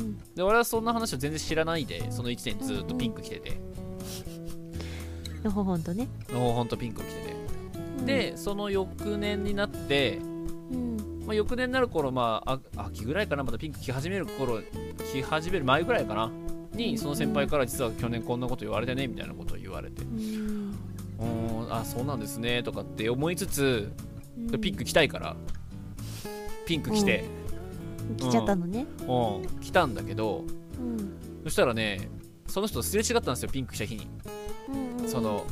[SPEAKER 2] うん。
[SPEAKER 1] で俺はそんな話を全然知らないでその1年ずっとピンク着てて。
[SPEAKER 2] のほほんとね。
[SPEAKER 1] のほんとピンクを着てて。
[SPEAKER 2] うん
[SPEAKER 1] でその翌年になって、
[SPEAKER 2] うん。
[SPEAKER 1] まあ、翌年になる頃まああ秋ぐらいかなまたピンク着始める頃着始める前ぐらいかなにその先輩から実は去年こんなこと言われてねみたいなことを言われて。
[SPEAKER 2] うん。
[SPEAKER 1] あそうなんですねとかって思いつつ
[SPEAKER 2] うん。
[SPEAKER 1] ピンク着たいからピンク着て、
[SPEAKER 2] 来ちゃったのね。
[SPEAKER 1] うん、来たんだけど
[SPEAKER 2] うん。
[SPEAKER 1] そしたらねその人とすれ違ったんですよピンク着た日に。
[SPEAKER 2] うんうん。
[SPEAKER 1] その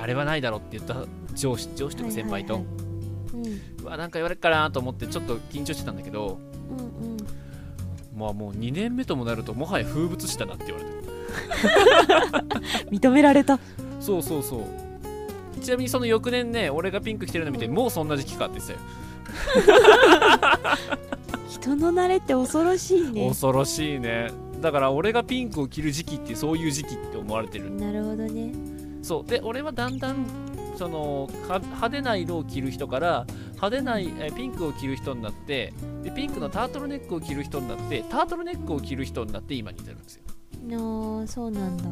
[SPEAKER 1] あれはないだろって言った上司上司とか先輩と、
[SPEAKER 2] はいはいはいうん。
[SPEAKER 1] うわなんか言われっかなと思ってちょっと緊張してたんだけど。
[SPEAKER 2] うんうん。
[SPEAKER 1] まあもう2年目ともなるともはや風物詩だなって言われて
[SPEAKER 2] 認められた。
[SPEAKER 1] そうそうそう。ちなみにその翌年ね俺がピンク着てるの見て、もうそんな時期かって言ってたよ。
[SPEAKER 2] 人の慣れって恐ろしいね。
[SPEAKER 1] 恐ろしいね。だから俺がピンクを着る時期ってそういう時期って思われてる。
[SPEAKER 2] なるほどね
[SPEAKER 1] そう。で俺はだんだんそのか派手な色を着る人から派手なえピンクを着る人になってでピンクのタートルネックを着る人になってタートルネックを着る人になって今に至るんですよ。
[SPEAKER 2] あーそうなんだ。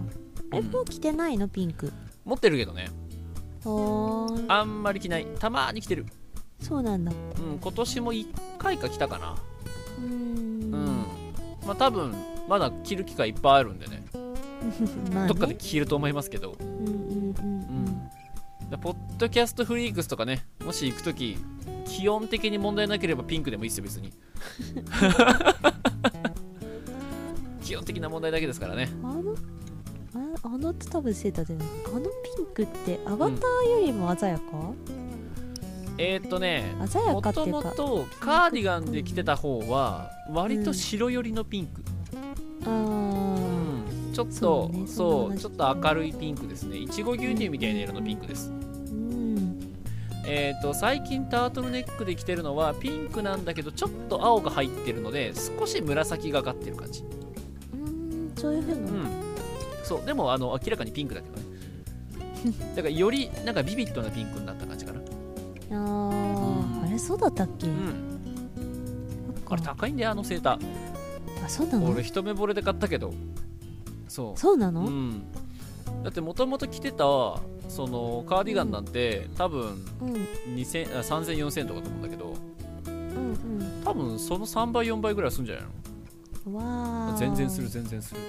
[SPEAKER 2] え
[SPEAKER 1] うん。
[SPEAKER 2] もう着てないの？ピンク。
[SPEAKER 1] 持ってるけどね。あんまり着ない。たまーに着てる。
[SPEAKER 2] そうなんだ。
[SPEAKER 1] うん今年も1回か着たかな。
[SPEAKER 2] うーん。
[SPEAKER 1] うん。まあ多分まだ着る機会いっぱいあるんでね どっかで着ると思いますけど。
[SPEAKER 2] うんうんうん
[SPEAKER 1] ポッドキャストフリークスとかねもし行くとき気温的に問題なければピンクでもいいですよ別に。気温的な問題だけですからね。
[SPEAKER 2] あのああのって多分セーターじゃないあのピンクってアバターよりも鮮やか、
[SPEAKER 1] えー、っとね
[SPEAKER 2] 鮮や
[SPEAKER 1] もともとカーディガンで着てた方は割と白寄りのピンク、
[SPEAKER 2] あー
[SPEAKER 1] ちょっ
[SPEAKER 2] そ
[SPEAKER 1] とそう,、
[SPEAKER 2] うねそんな話。
[SPEAKER 1] ちょっと明るいピンクですね。いちご牛乳みたいな色のピンクです。
[SPEAKER 2] うん。
[SPEAKER 1] えー、と最近タートルネックで着てるのはピンクなんだけどちょっと青が入ってるので少し紫がかってる感じ。
[SPEAKER 2] うんそういうふうな、
[SPEAKER 1] うん。そうでもあの明らかにピンクだけどね。だからよりなんかビビッドなピンクになった感じかな。
[SPEAKER 2] あー、
[SPEAKER 1] うん。
[SPEAKER 2] あれそうだったっけ、
[SPEAKER 1] うん。あれ高いんだよあのセーター。
[SPEAKER 2] あそうなの？
[SPEAKER 1] 俺一目惚れで買ったけどそう。
[SPEAKER 2] そうなの、
[SPEAKER 1] うん。だってもともと着てたそのカーディガンなんて多分
[SPEAKER 2] うん、うん
[SPEAKER 1] 2000あ30004000とかと思うんだけど
[SPEAKER 2] うん
[SPEAKER 1] 多分その3倍4倍ぐらいするんじゃない
[SPEAKER 2] わ
[SPEAKER 1] の
[SPEAKER 2] ー。
[SPEAKER 1] 全然する全然する。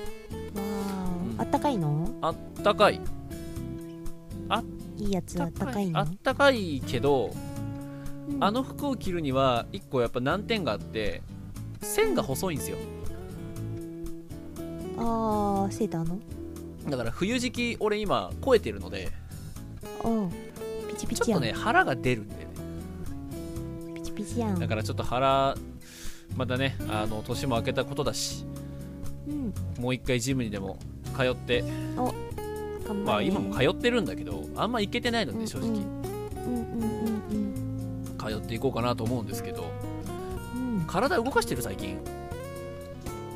[SPEAKER 2] わー、
[SPEAKER 1] うん。
[SPEAKER 2] あったかいの？
[SPEAKER 1] あったかい。
[SPEAKER 2] いいやつあったかいの？
[SPEAKER 1] あったかいけど
[SPEAKER 2] うん。
[SPEAKER 1] あの服を着るには1個やっぱ難点があって線が細いんですよ
[SPEAKER 2] あーセーターの？
[SPEAKER 1] だから冬時期俺今超えてるので
[SPEAKER 2] うん。ピチピチ
[SPEAKER 1] ちょっとね腹が出るんだよね。
[SPEAKER 2] ピチピチやん。
[SPEAKER 1] だからちょっと腹またねあの年も明けたことだし
[SPEAKER 2] うん。
[SPEAKER 1] もう一回ジムにでも通って
[SPEAKER 2] 頑張れ。
[SPEAKER 1] まあ今も通ってるんだけどあんま行けてないので正直。通っていこうかなと思うんですけど
[SPEAKER 2] うんうん。
[SPEAKER 1] 体動かしてる最近？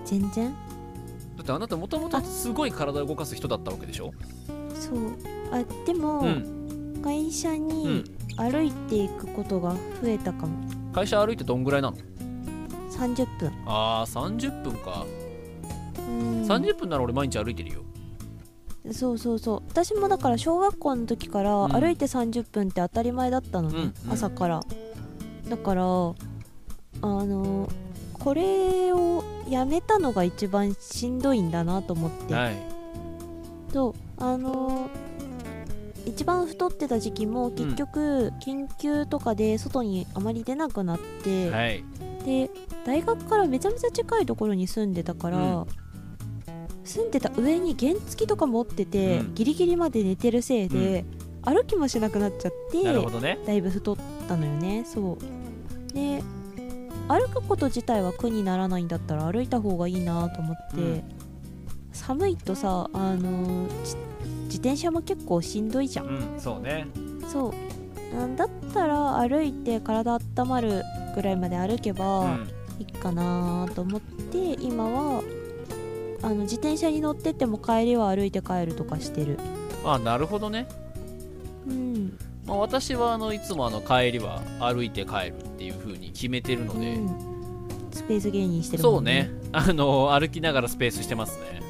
[SPEAKER 2] 全然
[SPEAKER 1] だってあなたもともとすごい体を動かす人だったわけでしょ？
[SPEAKER 2] そう。あでも、
[SPEAKER 1] うん。
[SPEAKER 2] 会社
[SPEAKER 1] う
[SPEAKER 2] に
[SPEAKER 1] ん。
[SPEAKER 2] 歩いていくことが増えたかも。
[SPEAKER 1] 会社歩いてどんぐらいなの
[SPEAKER 2] ？30分。
[SPEAKER 1] ああ30分か、
[SPEAKER 2] うん。
[SPEAKER 1] 30分なら俺毎日歩いてるよ。
[SPEAKER 2] そうそうそう。私もだから小学校の時から
[SPEAKER 1] うん。
[SPEAKER 2] 歩いて30分って当たり前だったのね、
[SPEAKER 1] うんうん。
[SPEAKER 2] 朝から。だからあのこれをやめたのが一番しんどいんだなと思って、
[SPEAKER 1] はい。
[SPEAKER 2] とあの一番太ってた時期も結局、緊急とかで外にあまり出なくなって、
[SPEAKER 1] はい。
[SPEAKER 2] で大学からめちゃめちゃ近いところに住んでたから、
[SPEAKER 1] うん。
[SPEAKER 2] 住んでた上に原付とか持ってて、
[SPEAKER 1] うん。
[SPEAKER 2] ギリギリまで寝てるせいで、歩きもしなくなっちゃって
[SPEAKER 1] なるほどね。
[SPEAKER 2] だいぶ太ったのよね。そう。で歩くこと自体は苦にならないんだったら歩いた方がいいなと思って、
[SPEAKER 1] うん。
[SPEAKER 2] 寒いとさあのじ自転車も結構しんどいじゃん。
[SPEAKER 1] うんそうね。
[SPEAKER 2] そう。なんだったら歩いて体温まるぐらいまで歩け
[SPEAKER 1] う
[SPEAKER 2] ば
[SPEAKER 1] ん。
[SPEAKER 2] いいかなと思って今はあの自転車に乗ってっても帰りは歩いて帰るとかしてる。
[SPEAKER 1] あなるほどね、
[SPEAKER 2] うん
[SPEAKER 1] まあ、私はあのいつもあの帰りは歩いて帰るっていう風に決めてるので、
[SPEAKER 2] うん。スペース芸人してる
[SPEAKER 1] そう
[SPEAKER 2] ね。
[SPEAKER 1] ねあの歩きながらスペースしてますね。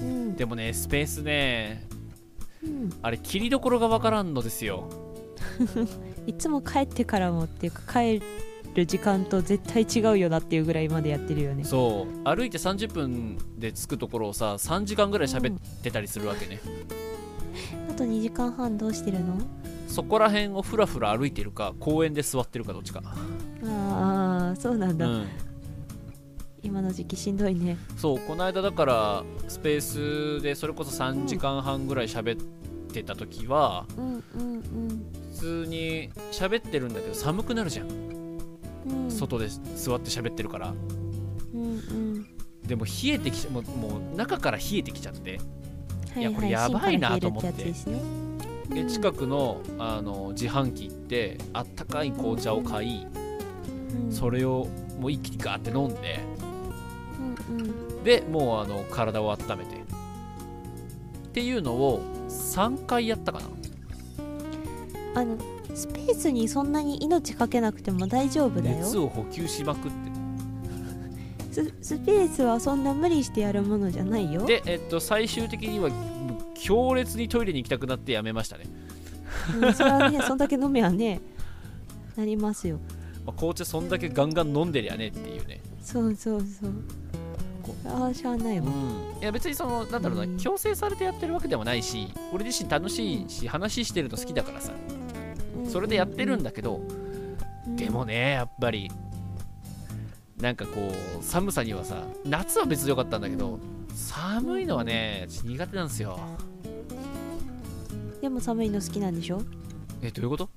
[SPEAKER 2] うん。
[SPEAKER 1] でもねスペースね
[SPEAKER 2] うん。
[SPEAKER 1] あれ切りどころがわからんのですよ。
[SPEAKER 2] いつも帰ってからもっていうか帰る時間と絶対違うよなっていうぐらいまでやってるよね。
[SPEAKER 1] そう。歩いて30分で着くところをさ3時間ぐらい喋ってたりするわけね、
[SPEAKER 2] あとと2時間半どうしてるの？
[SPEAKER 1] そこら辺をふらふら歩いてるか公園で座ってるかどっちか。
[SPEAKER 2] ああそうなんだ、
[SPEAKER 1] うん。
[SPEAKER 2] 今の時期しんどいね。
[SPEAKER 1] そうこの間だからスペースでそれこそ3時間半ぐらい喋ってた時は
[SPEAKER 2] うんうん
[SPEAKER 1] 普通に喋ってるんだけど寒くなるじゃん、
[SPEAKER 2] うん。うん
[SPEAKER 1] 外で座って喋ってるから。
[SPEAKER 2] うんうん。
[SPEAKER 1] でも冷えてきちゃもうもう中から冷えてきちゃって。
[SPEAKER 2] はいはい
[SPEAKER 1] やこれやばいなと思って近くのあの自販機行ってあったかい紅茶を買い
[SPEAKER 2] うん。
[SPEAKER 1] それをもう一気にガーって飲んで
[SPEAKER 2] うんうん。
[SPEAKER 1] でもうあの体を温めて。っていうのを3回やったかな。
[SPEAKER 2] あのスペースにそんなに命かけなくても大丈夫だよ。
[SPEAKER 1] 熱を補給しまくって。
[SPEAKER 2] ススペースはそんな無理してやるものじゃないよ。
[SPEAKER 1] で、えっと、最終的には強烈にトイレに行きたくなってやめましたね、
[SPEAKER 2] うん、それはね そんだけ飲めばねなりますよ。
[SPEAKER 1] まあ、紅茶そんだけガンガン飲んでりゃねっていうね。
[SPEAKER 2] そうそうそう。
[SPEAKER 1] こ
[SPEAKER 2] ああしゃあないわ、
[SPEAKER 1] うん。いや別にそのなんだろうな、
[SPEAKER 2] うん。
[SPEAKER 1] 強制されてやってるわけでもないし俺自身楽しいし話してるの好きだからさ。
[SPEAKER 2] うん。
[SPEAKER 1] それでやってるんだけど、
[SPEAKER 2] うん。
[SPEAKER 1] でもねやっぱりなんかこう寒さにはさ夏は別に良かったんだけど寒いのはね苦手なんですよ。
[SPEAKER 2] でも寒いの好きなんでしょ？
[SPEAKER 1] えどういうこと？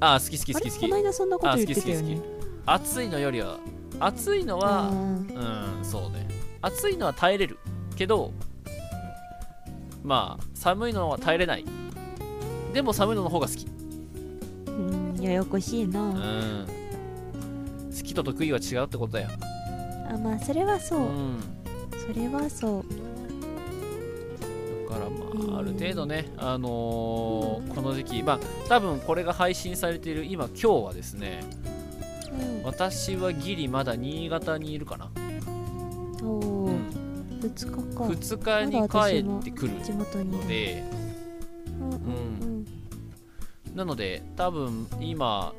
[SPEAKER 1] あ好き好き好き好き。
[SPEAKER 2] この間そんなこと言ってたよね。
[SPEAKER 1] 暑いのよりは暑いのは
[SPEAKER 2] うん。
[SPEAKER 1] うんそうね。暑いのは耐えれる。けどまあ寒いのは耐えれない。でも寒いのの方が好き。
[SPEAKER 2] うんややこしいな、
[SPEAKER 1] うん。好きと得意は違うってことだよ。
[SPEAKER 2] あまあそれはそう。う、
[SPEAKER 1] ん
[SPEAKER 2] それはそう。
[SPEAKER 1] だから
[SPEAKER 2] うん
[SPEAKER 1] まあある程度ねあのーこの時期まあ多分これが配信されている今今日はですね
[SPEAKER 2] うん。
[SPEAKER 1] 私はギリまだ新潟にいるかな、
[SPEAKER 2] おお、
[SPEAKER 1] うん、
[SPEAKER 2] 2日か。
[SPEAKER 1] 2日に帰ってくるので
[SPEAKER 2] うん。うんうん
[SPEAKER 1] なので多分今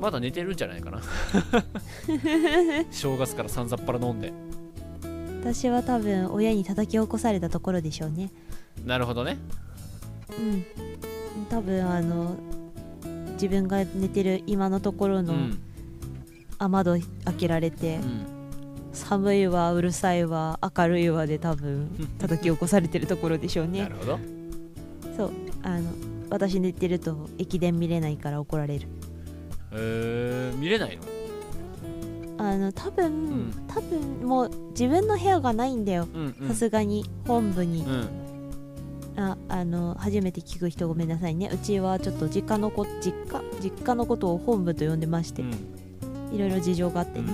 [SPEAKER 1] まだ寝てるんじゃないかな。正月からさんざっぱら飲んで
[SPEAKER 2] 私は多分親に叩き起こされたところでしょうね。
[SPEAKER 1] なるほどね。
[SPEAKER 2] うん。多分あの自分が寝てる今のところの
[SPEAKER 1] うん、
[SPEAKER 2] 雨戸開けられて、
[SPEAKER 1] うん、
[SPEAKER 2] 寒いわうるさいわ明るいわで多分 叩き起こされてるところでしょうね。
[SPEAKER 1] なるほど。
[SPEAKER 2] そう。あの私寝てると駅伝見れないから怒られる。
[SPEAKER 1] えー、見れないの？
[SPEAKER 2] あの多分、
[SPEAKER 1] ん。
[SPEAKER 2] 多分もう自分の部屋がないんだよ。さすがに本部に、
[SPEAKER 1] うん。
[SPEAKER 2] ああの初めて聞く人ごめんなさいね。うちはちょっと実家のこ実家実家のことを本部と呼んでまして、
[SPEAKER 1] うん。
[SPEAKER 2] いろいろ事情があってね、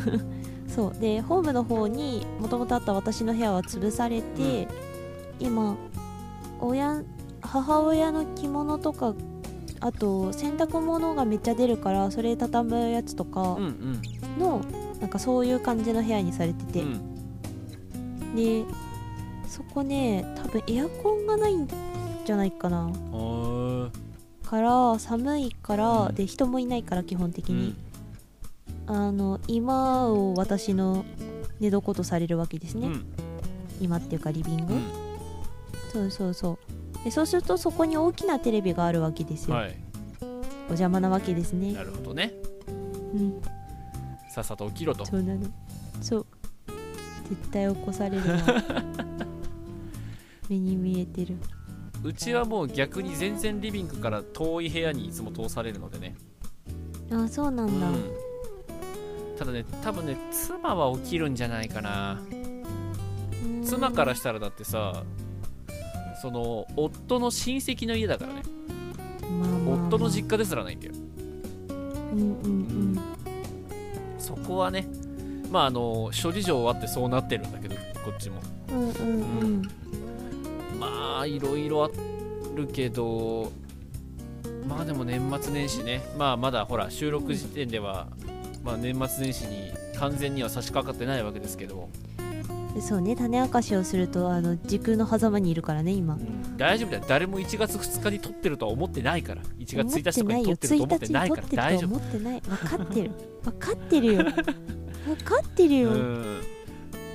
[SPEAKER 2] そう。で本部の方にもともとあった私の部屋は潰されて、今親母親の着物とかあと洗濯物がめっちゃ出るからそれ畳むやつとか
[SPEAKER 1] うんうん
[SPEAKER 2] の、なんかそういう感じの部屋にされてて、
[SPEAKER 1] うん。
[SPEAKER 2] でそこね多分エアコンがないんじゃないかな。から寒いから、
[SPEAKER 1] うん。
[SPEAKER 2] で人もいないから基本的に、あの今を私の寝床とされるわけですね、
[SPEAKER 1] うん。
[SPEAKER 2] 今っていうかリビング、
[SPEAKER 1] うん。
[SPEAKER 2] そうそうそう。でそうするとそこに大きなテレビがあるわけですよ、
[SPEAKER 1] はい。
[SPEAKER 2] お邪魔なわけですね。
[SPEAKER 1] なるほどね。
[SPEAKER 2] うん
[SPEAKER 1] さっさと起きろと。
[SPEAKER 2] そうなの。そう。絶対起こされるわ。目に見えてる。
[SPEAKER 1] うちはもう逆に全然リビングから遠い部屋にいつも通されるのでね。
[SPEAKER 2] あそうなんだ、
[SPEAKER 1] うん。ただね多分ね妻は起きるんじゃないかな。
[SPEAKER 2] うん
[SPEAKER 1] 妻からしたらだってさその夫の親戚の家だからね。
[SPEAKER 2] まあまあまあ。
[SPEAKER 1] 夫の実家ですらないんだよ。
[SPEAKER 2] うん。うん
[SPEAKER 1] そこはねまああの諸事情あってそうなってるんだけどこっちも。
[SPEAKER 2] うんうんうん。うん。
[SPEAKER 1] まあいろいろあるけどまあでも年末年始ね。まあまだほら収録時点では、まあ、年末年始に完全には差し掛かってないわけですけど、
[SPEAKER 2] そうね種明かしをするとあの時空の狭間にいるからね今。
[SPEAKER 1] 大丈夫だよ。誰も1月2日に撮ってるとは思ってないから。1月1日とかに撮
[SPEAKER 2] 思
[SPEAKER 1] ってると思って
[SPEAKER 2] 1
[SPEAKER 1] ない
[SPEAKER 2] 日に撮ってると
[SPEAKER 1] から大丈夫
[SPEAKER 2] 思ってない。分かってる分かってるよ。分かってるよ、
[SPEAKER 1] うん。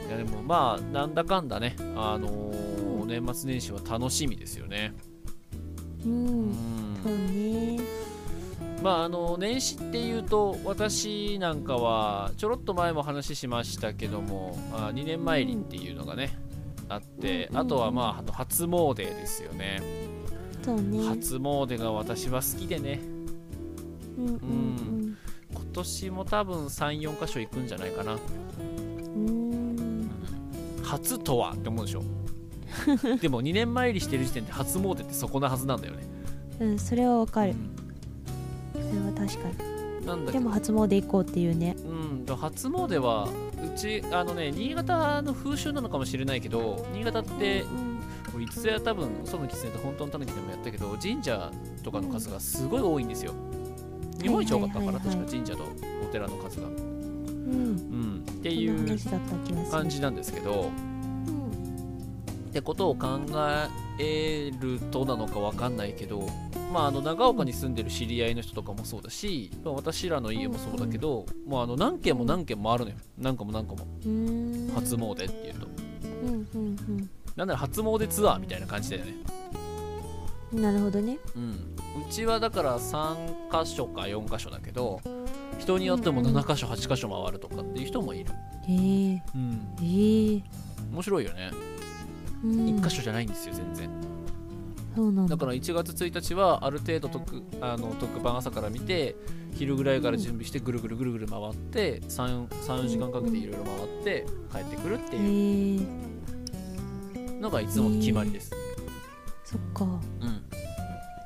[SPEAKER 1] いやでもまあなんだかんだね。あのーの年末年始は楽しみですよね。
[SPEAKER 2] う
[SPEAKER 1] うんん。
[SPEAKER 2] そうね
[SPEAKER 1] まああの年始っていうと私なんかはちょろっと前も話しましたけどもあ2年参りっていうのがねあって
[SPEAKER 2] うん
[SPEAKER 1] あとはまああの初詣ですよね。
[SPEAKER 2] そうね。
[SPEAKER 1] 初詣が私は好きでね。
[SPEAKER 2] うんうん
[SPEAKER 1] 今年も多分34箇所行くんじゃないかな。初とはって思うでしょ。でも2年参りしてる時点で初詣ってそこなはずなんだよね。
[SPEAKER 2] うんそれはわかる。
[SPEAKER 1] うん
[SPEAKER 2] それは確かに。で
[SPEAKER 1] なんだけど。
[SPEAKER 2] も初詣行こうっていうね。
[SPEAKER 1] うん、だ初詣はうちあのね新潟の風習なのかもしれないけど新潟って
[SPEAKER 2] うん
[SPEAKER 1] これいつぞや多分嘘の狐と本当のタヌキでもやったけど神社とかの数がすごい多いんですよ。日本一多かったのかな、
[SPEAKER 2] はいはいはいはい。
[SPEAKER 1] 確か神社とお寺の数が、
[SPEAKER 2] うん。
[SPEAKER 1] うん、って
[SPEAKER 2] そん
[SPEAKER 1] いう感じなんですけど
[SPEAKER 2] うん
[SPEAKER 1] ってことを考えるとなのかわかんないけどまああの長岡に住んでる知り合いの人とかもそうだし、まあ私らの家もそうだけど、もうあの何軒も何軒もあるのよ。何個も何個も。初詣っていうと。
[SPEAKER 2] うんうん
[SPEAKER 1] なんなら初詣ツアーみたいな感じだよね。
[SPEAKER 2] うんなるほどね。
[SPEAKER 1] うん。うちはだから3箇所か4箇所だけど人によっても7箇所8箇所回るとかっていう人もいる。
[SPEAKER 2] へえ
[SPEAKER 1] うん。
[SPEAKER 2] へえ
[SPEAKER 1] 面白いよね。
[SPEAKER 2] うん
[SPEAKER 1] 1箇所じゃないんですよ全然。
[SPEAKER 2] だ。
[SPEAKER 1] だから1月1日はある程度特あの特番朝から見て昼ぐらいから準備してぐるぐるぐるぐる回って34時間かけていろいろ回って帰ってくるっていう。のがいつもの決まりです。
[SPEAKER 2] そっか。
[SPEAKER 1] うん。
[SPEAKER 2] う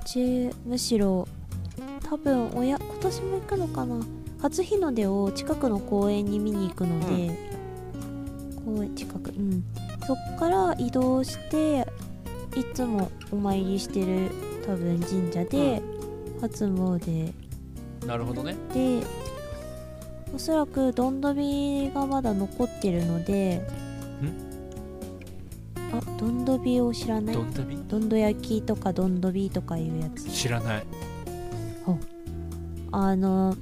[SPEAKER 2] ちむしろ多分親今年も行くのかな。初日の出を近くの公園に見に行くので、公園近く。うんそっから移動していつもお参りしてる多分神社で、初詣
[SPEAKER 1] なるほどね。
[SPEAKER 2] でおそらくどんどびがまだ残ってるのであどんどびを知らない？
[SPEAKER 1] どんたび
[SPEAKER 2] どんど焼きとかどんどびとかいうやつ。
[SPEAKER 1] 知らない。
[SPEAKER 2] あの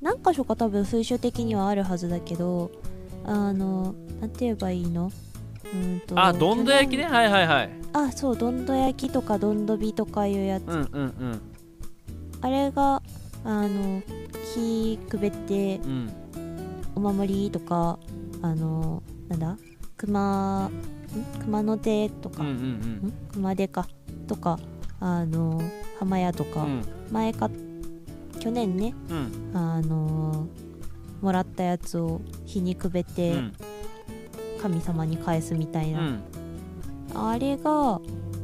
[SPEAKER 2] 何箇所か多分風習的にはあるはずだけどあのなんて言えばいいの？うーんと
[SPEAKER 1] あどんど焼きね。はいはいはい。
[SPEAKER 2] あそうどんど焼きとかどんどびとかいうやつ、
[SPEAKER 1] うんうんうん。
[SPEAKER 2] あれがあの木くべって
[SPEAKER 1] うん。
[SPEAKER 2] お守りとかあのなんだ？熊ん？熊の手とか、
[SPEAKER 1] うんうん
[SPEAKER 2] ん。熊手か。とかあの浜屋とか、
[SPEAKER 1] うん。
[SPEAKER 2] 前か去年ね。
[SPEAKER 1] うん。
[SPEAKER 2] あのもらったやつを火にくべ
[SPEAKER 1] う
[SPEAKER 2] て
[SPEAKER 1] ん
[SPEAKER 2] 神様に返すみたいうな、
[SPEAKER 1] ん。
[SPEAKER 2] あれが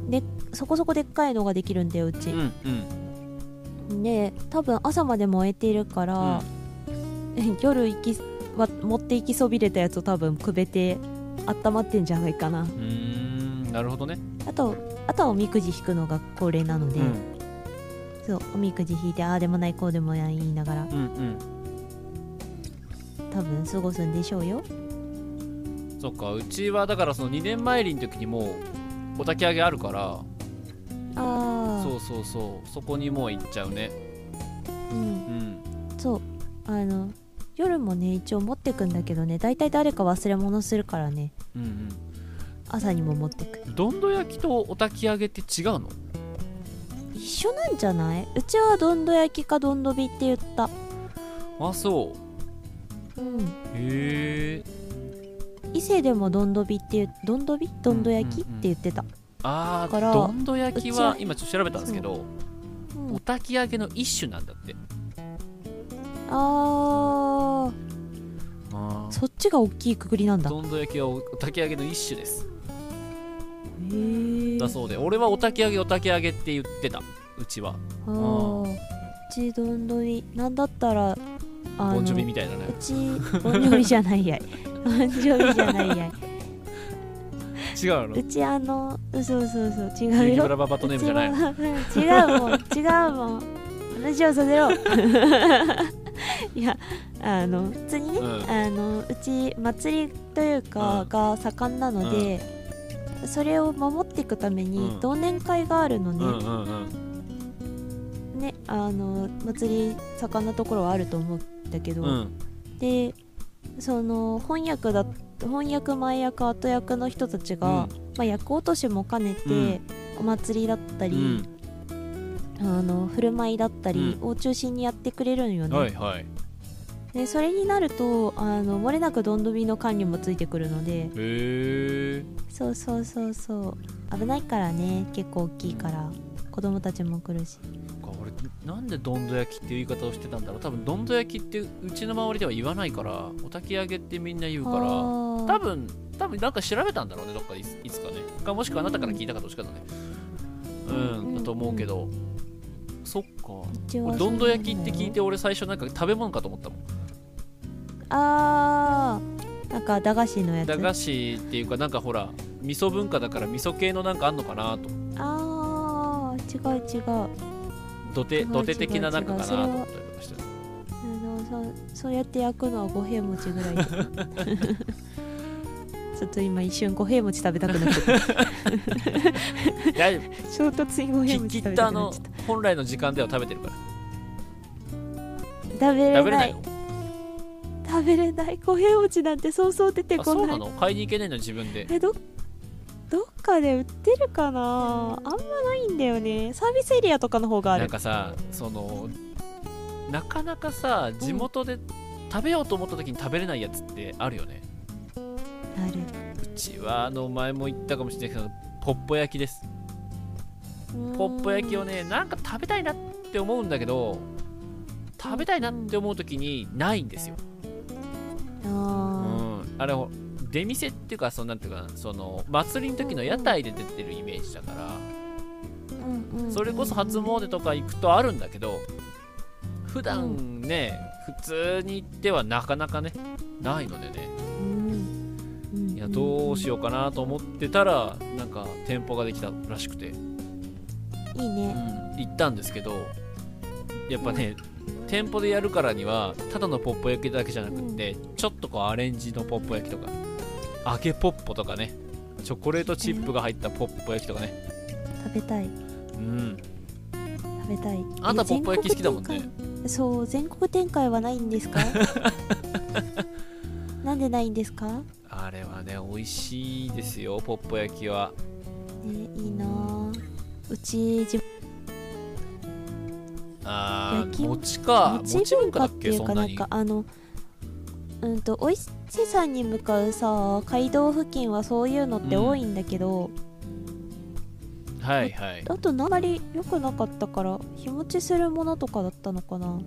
[SPEAKER 2] でそこそこでっかいのができるんだようち、
[SPEAKER 1] うん
[SPEAKER 2] で多分朝まで燃えているから、夜行きわ持って行きそびれたやつを多分くべて温まってんじゃないかな。
[SPEAKER 1] うんなるほどね。
[SPEAKER 2] あとあとはおみくじ引くのが恒例なので、
[SPEAKER 1] うん。
[SPEAKER 2] そうおみくじ引いてああでもないこうでもない言いながら。
[SPEAKER 1] うんうん。
[SPEAKER 2] 多分過ごすんでしょうよ
[SPEAKER 1] そっかうちはだからその2年参りの時にもうお焚き上げあるから。
[SPEAKER 2] ああ
[SPEAKER 1] そうそうそう。そこにもう行っちゃうね。
[SPEAKER 2] うん。
[SPEAKER 1] うん。
[SPEAKER 2] そう。あの夜もね一応持ってくんだけどね。大体誰か忘れ物するからね。
[SPEAKER 1] うん
[SPEAKER 2] 朝にも持ってく。
[SPEAKER 1] うんどんど焼きとお焚き上げって違うの？
[SPEAKER 2] 一緒なんじゃない？うちはどんど焼きかどんどびって言った。
[SPEAKER 1] あそ
[SPEAKER 2] う。ん。
[SPEAKER 1] うへえ
[SPEAKER 2] 伊勢でもどんどびって言うどんどび？どんど焼き、
[SPEAKER 1] うんうんうん。
[SPEAKER 2] って言ってた、
[SPEAKER 1] あ
[SPEAKER 2] だから
[SPEAKER 1] ーどんど焼き
[SPEAKER 2] は
[SPEAKER 1] は今ちょっと調べたんですけど
[SPEAKER 2] うん。
[SPEAKER 1] お焚き上げの一種なんだって。
[SPEAKER 2] あ
[SPEAKER 1] あ
[SPEAKER 2] ー。そっちが大きいくくりなんだ。
[SPEAKER 1] どんど焼きはお焚き上げの一種です。
[SPEAKER 2] へえ
[SPEAKER 1] だそうで俺はお焚き上げお焚き上げって言ってた。うちは。
[SPEAKER 2] あー。うちどんどび。なんだったら
[SPEAKER 1] ボンジョビみたいなね。
[SPEAKER 2] うちボンジョビじゃないやい。ボンジョビじゃないやい。
[SPEAKER 1] 違うの？
[SPEAKER 2] うちあの嘘嘘嘘違
[SPEAKER 1] ユ
[SPEAKER 2] うよ。
[SPEAKER 1] ニブラババトネームじゃないの？
[SPEAKER 2] 違うもん違うもん。話をさせろ。いやあの普通にね、
[SPEAKER 1] うん。
[SPEAKER 2] あのうち祭りというか、
[SPEAKER 1] うん。
[SPEAKER 2] が盛んなので、それを守っていくために
[SPEAKER 1] うん。
[SPEAKER 2] 同年会があるのね、
[SPEAKER 1] うんうんうん。
[SPEAKER 2] ねあの祭り盛んなところはあると思うんだけど、
[SPEAKER 1] うん。
[SPEAKER 2] でその翻訳だ翻訳前役後役の人たちがまあ、厄落としも兼ねて、
[SPEAKER 1] うん。
[SPEAKER 2] お祭りだったり、
[SPEAKER 1] うん。
[SPEAKER 2] あの振る舞いだったりを中心にやってくれるんよね、
[SPEAKER 1] はいはい。
[SPEAKER 2] でそれになるとあの漏れなくどんどびの管理もついてくるので。そうそうそうそう。危ないからね。結構大きいから。子供たちも来るし。
[SPEAKER 1] 俺なんでどんど焼きっていう言い方をしてたんだろう。多分どんど焼きってうちの周りでは言わないからお焚き上げってみんな言うから多分多分なんか調べたんだろうね。どっかでいつかね。かもしくはあなたから聞いたかどっちかだね。うん、
[SPEAKER 2] うん
[SPEAKER 1] だと思うけど、そっか。俺どんど焼きって聞い
[SPEAKER 2] て
[SPEAKER 1] て俺最初なんか食べ物かと思ったもん。
[SPEAKER 2] あー。なんか駄菓子のやつ。
[SPEAKER 1] 駄菓子っていうかなんかほら味噌文化だから味噌系のなんかあんのかなと。
[SPEAKER 2] あー。違う違う
[SPEAKER 1] 土手土手的ななんかかなと思ったりとかして。
[SPEAKER 2] あのそそうやって焼くのは五平餅ぐらい。で ちょっと今一瞬五平餅食べたくなっちゃった。衝突に五平
[SPEAKER 1] き
[SPEAKER 2] 餅食べたくなっちゃった。
[SPEAKER 1] 本来の時間では食べてるから。
[SPEAKER 2] 食べれない。
[SPEAKER 1] 食べれない
[SPEAKER 2] 五平餅なんてそうそう出て
[SPEAKER 1] あそ
[SPEAKER 2] こな
[SPEAKER 1] うないの？買いに行けないの？自分で。
[SPEAKER 2] えどどっかで売ってるかな？あんまないんだよね。サービスエリアとかの方がある。
[SPEAKER 1] なんかさそのなかなかさ地元で食べようと思った時に食べれないやつってあるよね、
[SPEAKER 2] ある。
[SPEAKER 1] うちはあの前も言ったかもしれないけどポッポ焼きです。ポッポ焼きをねなんか食べたいなって思うんだけど食べたいなって思う時にないんですよ、
[SPEAKER 2] あ
[SPEAKER 1] う
[SPEAKER 2] ー
[SPEAKER 1] ん、あれほ出店っていうかそのなんていうかなその祭りの時の屋台で出てるイメージだからそれこそ初詣とか行くとあるんだけど普段ね普通に行ってはなかなかねないのでね。いやどうしようかなと思ってたらなんか店舗ができたらしくて、
[SPEAKER 2] いい
[SPEAKER 1] うん。
[SPEAKER 2] ね
[SPEAKER 1] 行ったんですけどやっぱね店舗でやるからにはただのポッポ焼きだけじゃなくって、ちょっとこうアレンジのポッポ焼きとか揚げポッポとかね。チョコレートチップが入ったポッポ焼きとかね。
[SPEAKER 2] 食べたい。
[SPEAKER 1] うん。
[SPEAKER 2] 食べたい。
[SPEAKER 1] あんた
[SPEAKER 2] え
[SPEAKER 1] ポッポ焼き好きだもんね。
[SPEAKER 2] そう全国展開はないんですか？なんでないんですか、ね、
[SPEAKER 1] あれはね美味しいですよポッポ焼きは。い
[SPEAKER 2] いな。あうち地
[SPEAKER 1] あー
[SPEAKER 2] 焼き
[SPEAKER 1] 餅か。
[SPEAKER 2] 餅
[SPEAKER 1] 餅文
[SPEAKER 2] 文化
[SPEAKER 1] っ
[SPEAKER 2] っていうかなん
[SPEAKER 1] けそんなに
[SPEAKER 2] かあのうんとおいしさに向かうさ街道付近はそういうのって多いんだけど、
[SPEAKER 1] はいはい。
[SPEAKER 2] あとあんまり良くなかったから日持ちするものとかだったのかな。わ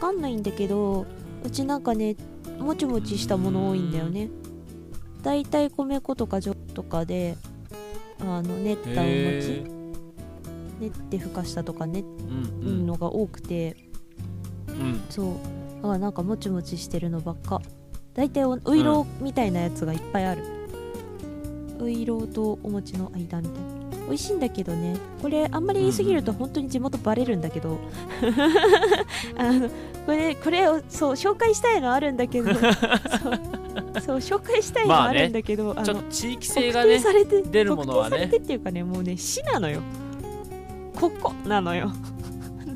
[SPEAKER 2] かんないんだけどうちなんかねもちもちしたもの多いんだよね。だいたい米粉とかジョとかであの練ったお餅
[SPEAKER 1] へ
[SPEAKER 2] 練ってふかしたとか練
[SPEAKER 1] ーう
[SPEAKER 2] るのが多くて、
[SPEAKER 1] うん。
[SPEAKER 2] そうだからなんかもちもちしてるのばっか。大体おういろうみたいなやつがいっぱいある、ういろうとお餅の間みたいな。美味しいんだけどね。これあんまり言いすぎると本当に地元バレるんだけど。あのこれこれをそう紹介したいのあるんだけど。そうそう紹介したいのあるんだけど、あの
[SPEAKER 1] ちょっと地域性
[SPEAKER 2] 特
[SPEAKER 1] がね
[SPEAKER 2] 定されて
[SPEAKER 1] 出るものはね。
[SPEAKER 2] 特定されてっていうかねもうね市なのよ。ここなのよ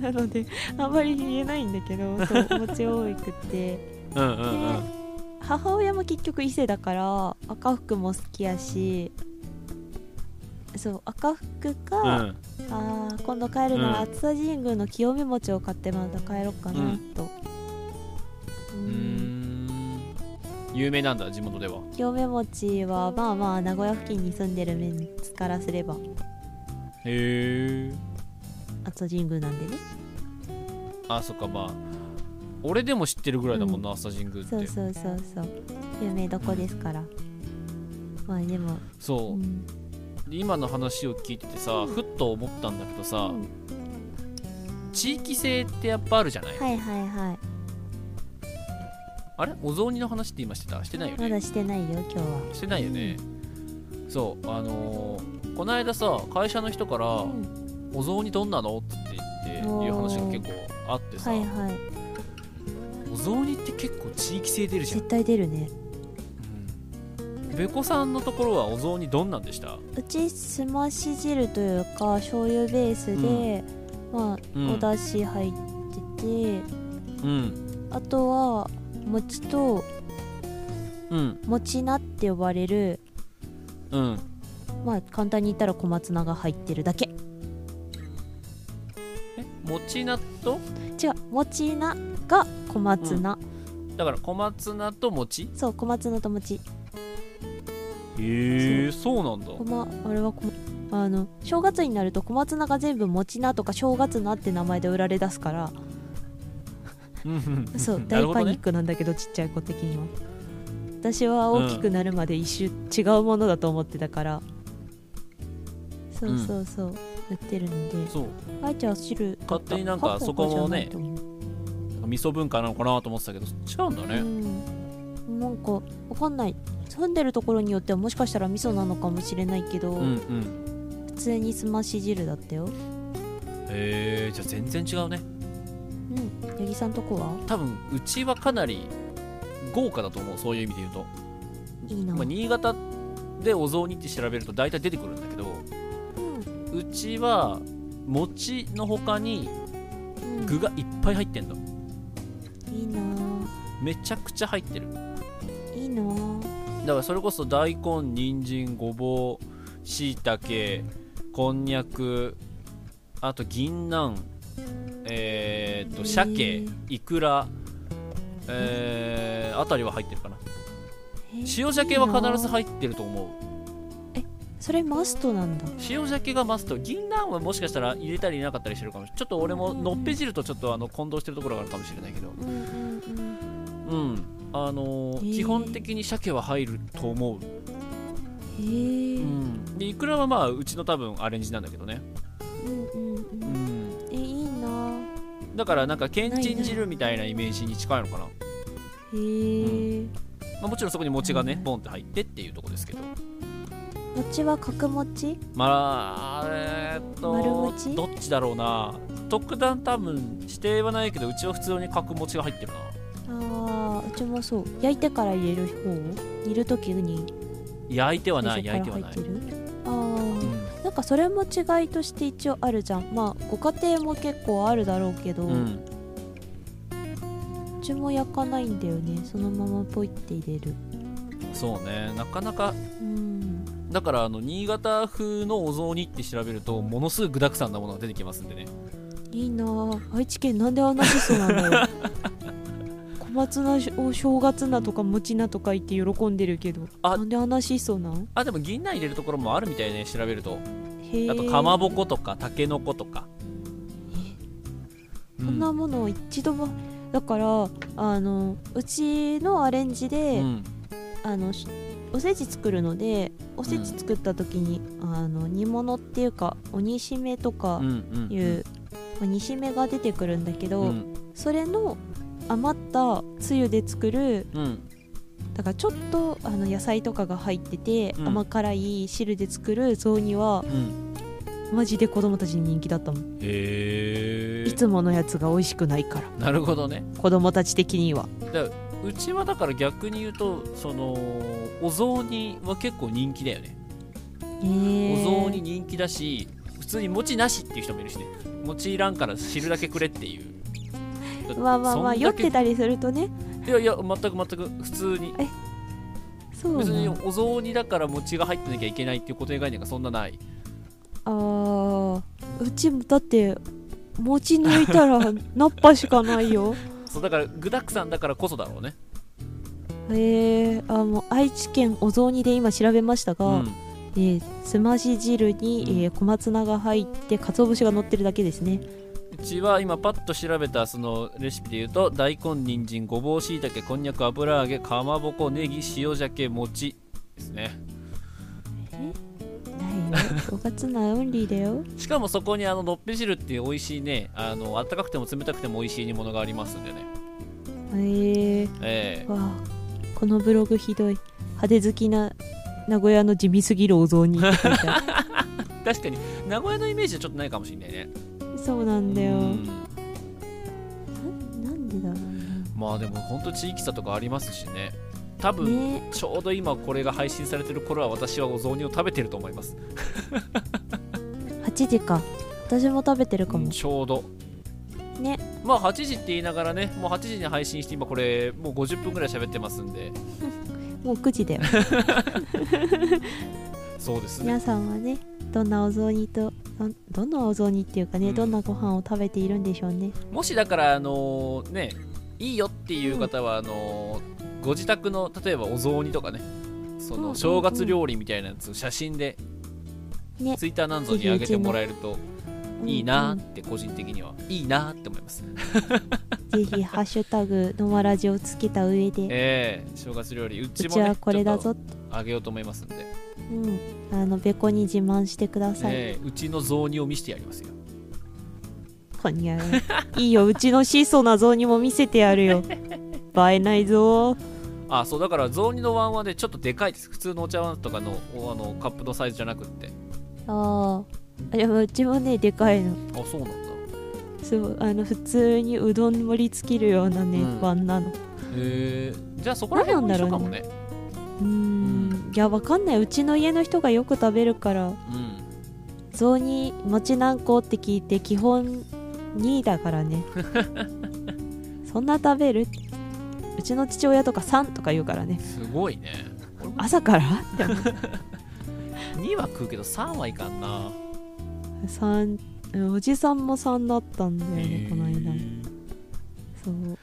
[SPEAKER 2] なのであんまり言えないんだけど そうお餅多くって。
[SPEAKER 1] うんうんうん。
[SPEAKER 2] 母親も結局伊勢だから赤福も好きやしそう赤福か、
[SPEAKER 1] うん。
[SPEAKER 2] あー今度帰るのは
[SPEAKER 1] うん。
[SPEAKER 2] 熱田神宮の清め餅を買ってまた帰ろうかな
[SPEAKER 1] うん。
[SPEAKER 2] と、う
[SPEAKER 1] ん。有名なんだ地元では。
[SPEAKER 2] 清め餅はまあまあ名古屋付近に住んでるメンツからすれば。
[SPEAKER 1] へえ
[SPEAKER 2] 熱田神宮なんでね。
[SPEAKER 1] あそっかまあ俺でも知ってるぐらいだもんな、朝神宮って。
[SPEAKER 2] そうそうそうそう。有名どこですから。まあでも、
[SPEAKER 1] そう。
[SPEAKER 2] うん。
[SPEAKER 1] 今の話を聞いててさ、ふっと思ったんだけどさ、
[SPEAKER 2] うん。
[SPEAKER 1] 地域性ってやっぱあるじゃない、
[SPEAKER 2] はいはいはい。
[SPEAKER 1] あれ？お雑煮の話って今してた？してないよね？
[SPEAKER 2] まだしてないよ今日は。
[SPEAKER 1] してないよね、そうあのーこの間さ会社の人から、
[SPEAKER 2] うん
[SPEAKER 1] お雑煮どんなの？って言っていう話が結構あってさ、
[SPEAKER 2] はいはい。
[SPEAKER 1] お雑煮って結構地域性出るじゃん。
[SPEAKER 2] 絶、対出るね。
[SPEAKER 1] うん、べこさんのところはお雑煮どんなんでした？
[SPEAKER 2] うちすまし汁というか醤油ベースで、まあ、
[SPEAKER 1] うん。
[SPEAKER 2] お出汁入ってて
[SPEAKER 1] うん。
[SPEAKER 2] あとは餅と
[SPEAKER 1] うん。
[SPEAKER 2] 餅菜って呼ばれる
[SPEAKER 1] うん。
[SPEAKER 2] まあ簡単に言ったら小松菜が入ってるだけ。
[SPEAKER 1] えもち納と
[SPEAKER 2] 違うもち菜が小松菜、
[SPEAKER 1] だから小松菜と餅？
[SPEAKER 2] そう小松菜と餅。
[SPEAKER 1] へえそう。なんだ。
[SPEAKER 2] こまあれはこあの正月になると小松菜が全部餅菜とか正月菜って名前で売られ出すから。
[SPEAKER 1] うんうん
[SPEAKER 2] そう大パニックなんだけどちっちゃい子的には。私は大きくなるまで一瞬違うものだと思ってたから、そうそうそう。売ってるので。
[SPEAKER 1] そう。
[SPEAKER 2] あいちゃん汁
[SPEAKER 1] 勝手になんかそこもね味噌文化なのかなと思ってたけど違うんだね。
[SPEAKER 2] うん、なんかわかんない。住んでるところによってはもしかしたら味噌なのかもしれないけど、
[SPEAKER 1] うんうん。
[SPEAKER 2] 普通にすまし汁だったよ。
[SPEAKER 1] へえじゃあ全然違うね。
[SPEAKER 2] うん。八木さんとこは？
[SPEAKER 1] 多分うちはかなり豪華だと思う。そういう意味で言うと、
[SPEAKER 2] いいな、
[SPEAKER 1] まあ、新潟でお雑煮って調べると大体出てくるんだけど
[SPEAKER 2] うん
[SPEAKER 1] うちは餅の他に
[SPEAKER 2] うん。
[SPEAKER 1] 具がいっぱい入ってんの。
[SPEAKER 2] いいな。
[SPEAKER 1] めちゃくちゃ入ってる。
[SPEAKER 2] いいな。
[SPEAKER 1] だからそれこそ大根人参ごぼうしいたけこんにゃくあと銀杏えー、っと鮭いくらえー、あたりは入ってるかな。塩鮭は必ず入ってると思う
[SPEAKER 2] それマストなんだ。
[SPEAKER 1] 塩鮭がマスト。銀杏はもしかしたら入れたり入れなかったりしてるかもしれない。ちょっと俺ものっぺ汁とちょっとあの混同してるところがあるかもしれないけど。
[SPEAKER 2] うんうんうん。
[SPEAKER 1] うん。あのー
[SPEAKER 2] へー。
[SPEAKER 1] 基本的に鮭は入ると思う、
[SPEAKER 2] へえ
[SPEAKER 1] う
[SPEAKER 2] うん。
[SPEAKER 1] ん、でいくらはまあうちの多分アレンジなんだけどね。
[SPEAKER 2] うんう
[SPEAKER 1] うん。ん。
[SPEAKER 2] えいいな。
[SPEAKER 1] だからなんかけんちん汁みたいなイメージに近いのかな、
[SPEAKER 2] へえ
[SPEAKER 1] まあ、もちろんそこに餅がね
[SPEAKER 2] うん
[SPEAKER 1] ボンって入ってっていうところですけど
[SPEAKER 2] 餅は角餅？
[SPEAKER 1] まあえーっと
[SPEAKER 2] 丸餅？
[SPEAKER 1] どっちだろうな。特段多分指定はないけどうちは普通に角餅が入ってるな。
[SPEAKER 2] あーうちもそう。焼いてから入れる方？煮る時に？
[SPEAKER 1] 焼いてはない
[SPEAKER 2] 最
[SPEAKER 1] 焼いてはない、
[SPEAKER 2] 初から入ってる？あ
[SPEAKER 1] うん。
[SPEAKER 2] ーなんかそれも違いとして一応あるじゃん。まあご家庭も結構あるだろうけど、
[SPEAKER 1] う、
[SPEAKER 2] うんちも焼かないんだよね。そのままポイって入れる。
[SPEAKER 1] そうね。なかなか
[SPEAKER 2] うん
[SPEAKER 1] だからあの新潟風のお雑煮って調べるとものすごい具沢山なものが出てきますんでね。
[SPEAKER 2] いいな。あ愛知県なんであんな質素なんだよ小松菜を正月菜とか餅菜とか言って喜んでるけど
[SPEAKER 1] あ
[SPEAKER 2] なんであんな質素なん
[SPEAKER 1] あでも銀杏入れるところもあるみたいね調べると。
[SPEAKER 2] へえ。
[SPEAKER 1] あとかまぼことかたけのことか。う
[SPEAKER 2] そんなものを一度もだからあのうちのアレンジで、
[SPEAKER 1] うん。
[SPEAKER 2] あのしおせち作るのでおせち作った時に、あの煮物っていうか鬼しめとか
[SPEAKER 1] うんうん
[SPEAKER 2] いう、まあ、煮しめが出てくるんだけど、
[SPEAKER 1] うん。
[SPEAKER 2] それの余ったつゆで作る
[SPEAKER 1] うん。
[SPEAKER 2] だからちょっとあの野菜とかが入ってて、
[SPEAKER 1] うん。
[SPEAKER 2] 甘辛い汁で作る雑煮は
[SPEAKER 1] うん。
[SPEAKER 2] マジで子供たちに人気だったもん、
[SPEAKER 1] へえ
[SPEAKER 2] いつものやつが美味しくないから。
[SPEAKER 1] なるほどね。
[SPEAKER 2] 子供たち的には。
[SPEAKER 1] だうちはだから逆に言うとそのお雑煮は結構人気だよね。
[SPEAKER 2] へー。
[SPEAKER 1] お雑煮人気だし普通に餅なしっていう人もいるしね。餅いらんから汁だけくれっていう。だ
[SPEAKER 2] まあまあまあ
[SPEAKER 1] そんだけ
[SPEAKER 2] 酔ってたりするとね。
[SPEAKER 1] いやいや全く全く普通に。
[SPEAKER 2] そう
[SPEAKER 1] 別に
[SPEAKER 2] な
[SPEAKER 1] お雑煮だから餅が入ってなきゃいけないっていう固定概念がそんなない。
[SPEAKER 2] あー。うちもだって餅抜いたら ナッパしかないよ
[SPEAKER 1] そうだから具沢山だからこそだろうね。
[SPEAKER 2] へえあもう愛知県お雑煮で今調べましたが、
[SPEAKER 1] うん。
[SPEAKER 2] えーすまし汁に、
[SPEAKER 1] うん。
[SPEAKER 2] えー小松菜が入って鰹節が乗ってるだけですね。
[SPEAKER 1] うちは今パッと調べたそのレシピで言うと大根人参ごぼうしいたけこんにゃく油揚げかまぼこネギ塩鮭餅ですね。
[SPEAKER 2] ないよ正月菜オンリーだよ。
[SPEAKER 1] しかもそこにあののっぺ汁っていう美味しいねあの温かくても冷たくても美味しい煮物がありますんでね。
[SPEAKER 2] へえ。
[SPEAKER 1] ええ。
[SPEAKER 2] わあこのブログひどい。派手好きな名古屋の地味すぎるお雑煮
[SPEAKER 1] 確かに。名古屋のイメージはちょっとないかもしれないね。
[SPEAKER 2] るそうなんだよ。
[SPEAKER 1] うん。
[SPEAKER 2] ななんでだろ
[SPEAKER 1] まあでも本当地域差とかありますしね多
[SPEAKER 2] う
[SPEAKER 1] 分、
[SPEAKER 2] なね。
[SPEAKER 1] ちょうど今これが配信されてる頃は私はお雑煮を食べてると思います。
[SPEAKER 2] 8時か。私も食べてるかも。
[SPEAKER 1] うんちょうど。
[SPEAKER 2] ね。
[SPEAKER 1] まあ8時って言いながらねもう8時に配信して今これもう50分ぐらい喋ってますんで。
[SPEAKER 2] もう9時だよ。
[SPEAKER 1] そうですね。
[SPEAKER 2] 皆さんはねどんなお雑煮とどどんなお雑煮っていうかね、
[SPEAKER 1] うん。
[SPEAKER 2] どんなご飯を食べているんでしょうね。
[SPEAKER 1] もしだからあのねいいよっていう方はあのご自宅の例えばお雑煮とかねその正月料理みたいなやつを写真で
[SPEAKER 2] ね。
[SPEAKER 1] ツイッターなんぞに上げてもらえるといいなって個人的にはいいなーって思います。
[SPEAKER 2] ぜひハッシュタグのまラジをつけた上で。
[SPEAKER 1] ええ正月料理う
[SPEAKER 2] う
[SPEAKER 1] ちもね
[SPEAKER 2] ちはこれだぞ。
[SPEAKER 1] あげようと思いますんで、
[SPEAKER 2] うん。あのべこに自慢してください、
[SPEAKER 1] ええうちの雑煮を見せてやりますよ。
[SPEAKER 2] こんにゃいいようちの質素な像にも見せてやるよ 映えないぞ。
[SPEAKER 1] あそうだから雑煮のワンはねちょっとでかいです。普通のお茶碗とかのおあのカップのサイズじゃなくって。
[SPEAKER 2] ああでもうちもねでかいの。
[SPEAKER 1] あそうなんだ。
[SPEAKER 2] そうあの普通にうどん盛り付けるようなね、
[SPEAKER 1] うん。
[SPEAKER 2] 碗なの。
[SPEAKER 1] へえじゃあそこら辺も一緒かもね。
[SPEAKER 2] うーん。いやわかんない。うちの家の人がよく食べるから
[SPEAKER 1] うん。
[SPEAKER 2] 雑煮餅何個って聞いて基本2だからね。そんな食べる？うちの父親とか3とか言うからね。
[SPEAKER 1] すごいね。
[SPEAKER 2] 朝から？って思う
[SPEAKER 1] 2は食うけど3はいかんな。
[SPEAKER 2] 3おじさんも3だったんだよねこの間。そう。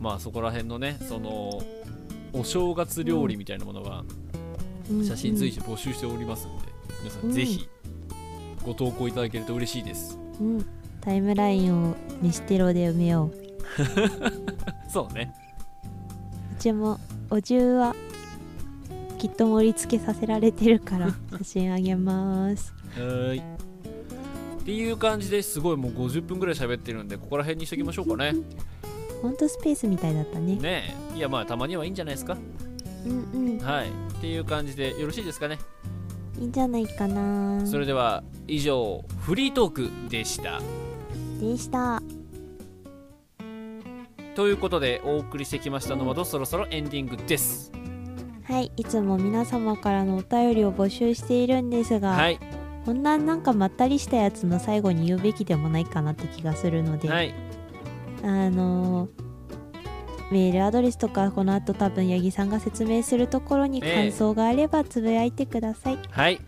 [SPEAKER 1] まあそこら辺のねそのお正月料理みたいなものは
[SPEAKER 2] うん。
[SPEAKER 1] 写真随時募集しておりますんで、皆さんぜひご投稿いただけると嬉しいです、
[SPEAKER 2] うん、うんタイムラインを飯テロで埋めよう。
[SPEAKER 1] そうね
[SPEAKER 2] うちもお重はきっと盛り付けさせられてるから 写真あげます。
[SPEAKER 1] はーい。っていう感じですごいもう50分ぐらい喋ってるんでここら辺にしときましょうかね。
[SPEAKER 2] ほんとスペースみたいだったね。
[SPEAKER 1] ねえ。いやまあたまにはいいんじゃないですか。
[SPEAKER 2] うんうん。
[SPEAKER 1] はい。っていう感じでよろしいですかね。
[SPEAKER 2] いいんじゃないかな。
[SPEAKER 1] それでは以上フリートークでした。
[SPEAKER 2] でした
[SPEAKER 1] ということでお送りしてきましたのはどそろそろエンディングです。
[SPEAKER 2] はい。いつも皆様からのお便りを募集しているんですが、
[SPEAKER 1] はい。
[SPEAKER 2] こんななんかまったりしたやつの最後に言うべきでもないかなって気がするので、
[SPEAKER 1] はい。
[SPEAKER 2] あのーメールアドレスとかこの後多分八木さんが説明するところに
[SPEAKER 1] ええ。
[SPEAKER 2] 感想があればつぶやいてください、
[SPEAKER 1] はい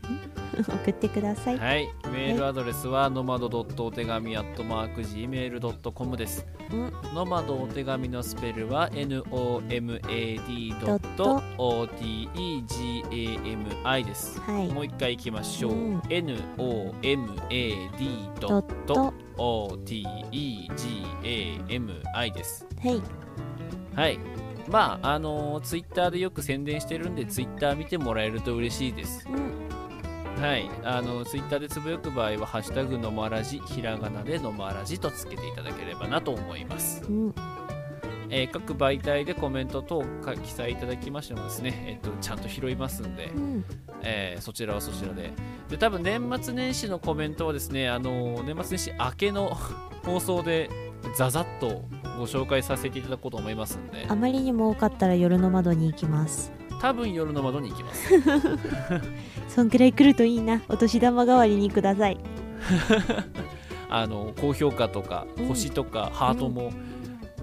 [SPEAKER 2] 送ってください、
[SPEAKER 1] はい、メールアドレスはノマドドットお手紙アットマーク Gmail.com です。
[SPEAKER 2] うん
[SPEAKER 1] ノマドお手紙のスペルは NOMAD ドット OTEGAMI です。
[SPEAKER 2] はい
[SPEAKER 1] もう一回いきましょう。
[SPEAKER 2] うん
[SPEAKER 1] NOMAD ドット OTEGAMI です。
[SPEAKER 2] はい
[SPEAKER 1] はい。まあ、あのツイッター Twitter でよく宣伝してるんで、ツイッター見てもらえると嬉しいです。
[SPEAKER 2] うん
[SPEAKER 1] はい、あのツイッターでつぶやく場合は「ハッシュタグのまらじ」ひらがなでのまらじとつけていただければなと思います、
[SPEAKER 2] うん。
[SPEAKER 1] えー各媒体でコメント等か記載いただきましてもですね、えっとちゃんと拾いますんで
[SPEAKER 2] う、ん。
[SPEAKER 1] えーそちらはそちらで。で多分年末年始のコメントはですねあの年末年始明けの 放送でザザッとご紹介させていただこうと思いますんで。
[SPEAKER 2] あまりにも多かったら夜の窓に行きます
[SPEAKER 1] 多分夜の窓に行きます。
[SPEAKER 2] そんくらい来るといいな。お年玉代わりにください。
[SPEAKER 1] あの高評価とか
[SPEAKER 2] うん。
[SPEAKER 1] 星とかハートも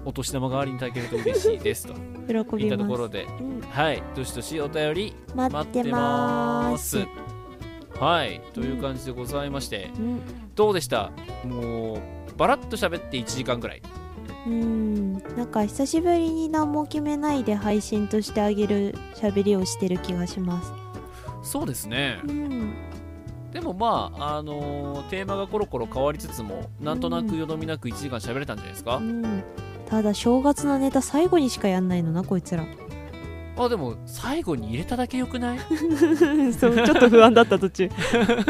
[SPEAKER 1] お年玉代わりにいただけると嬉しいですと。
[SPEAKER 2] 喜
[SPEAKER 1] いったところで。
[SPEAKER 2] うん、
[SPEAKER 1] はい。どしどしお便り
[SPEAKER 2] 待ってます。
[SPEAKER 1] はい。という感じでございまして。
[SPEAKER 2] うん。
[SPEAKER 1] どうでした？もうバラッと喋って1時間ぐらい
[SPEAKER 2] うん。なんか久しぶりに何も決めないで配信としてあげる喋りをしてる気がします。
[SPEAKER 1] そうですね。
[SPEAKER 2] うん。
[SPEAKER 1] でもまああのーテーマがコロコロ変わりつつもなんとなくよどみなく1時間喋れたんじゃないですか、
[SPEAKER 2] うん。ただ正月のネタ最後にしかやんないのなこいつら
[SPEAKER 1] あでも最後に入れただけよくない？
[SPEAKER 2] そうちょっと不安だった途中。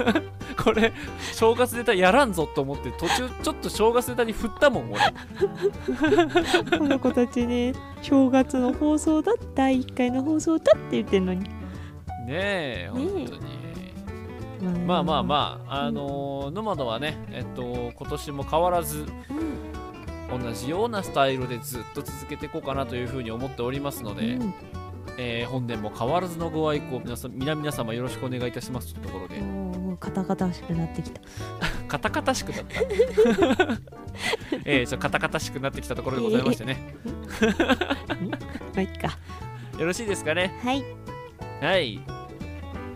[SPEAKER 1] これ正月ネタやらんぞと思って途中 ちょっと正月ネタに振ったもん俺。
[SPEAKER 2] この子たちね正月の放送だ第1回の放送だって言ってんのに。
[SPEAKER 1] ねえ本当に、
[SPEAKER 2] ま
[SPEAKER 1] まあまあまあ、あのーノマドはね、えっと、今年も変わらず、同じようなスタイルでずっと続けていこうかなというふうに思っておりますので、
[SPEAKER 2] うん
[SPEAKER 1] えー本年も変わらずのご愛顧皆さん皆皆様よろしくお願いいたしますというところで、
[SPEAKER 2] おーカタカタしくなってきた
[SPEAKER 1] カタカタしくなった。えー、ちょカタカタしくなってきたところでございましてね。
[SPEAKER 2] まあいっか
[SPEAKER 1] よろしいですかね？
[SPEAKER 2] はい
[SPEAKER 1] はい。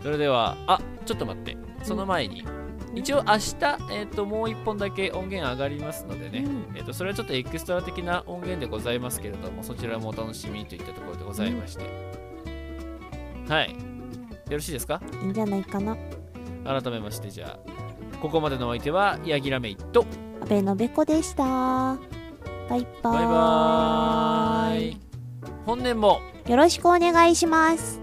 [SPEAKER 1] それではあちょっと待ってその前に、一応明日、えー、ともう1本だけ音源上がりますのでね、
[SPEAKER 2] うん。
[SPEAKER 1] えー、とそれはちょっとエクストラ的な音源でございますけれどもそちらもお楽しみといったところでございまして、はい。よろしいですか？
[SPEAKER 2] いいんじゃないかな。
[SPEAKER 1] 改めましてじゃあここまでのお相手はヤギラメイと
[SPEAKER 2] 阿部のべこでした。バイバーイ。
[SPEAKER 1] バイバーイ。本年も
[SPEAKER 2] よろしくお願いします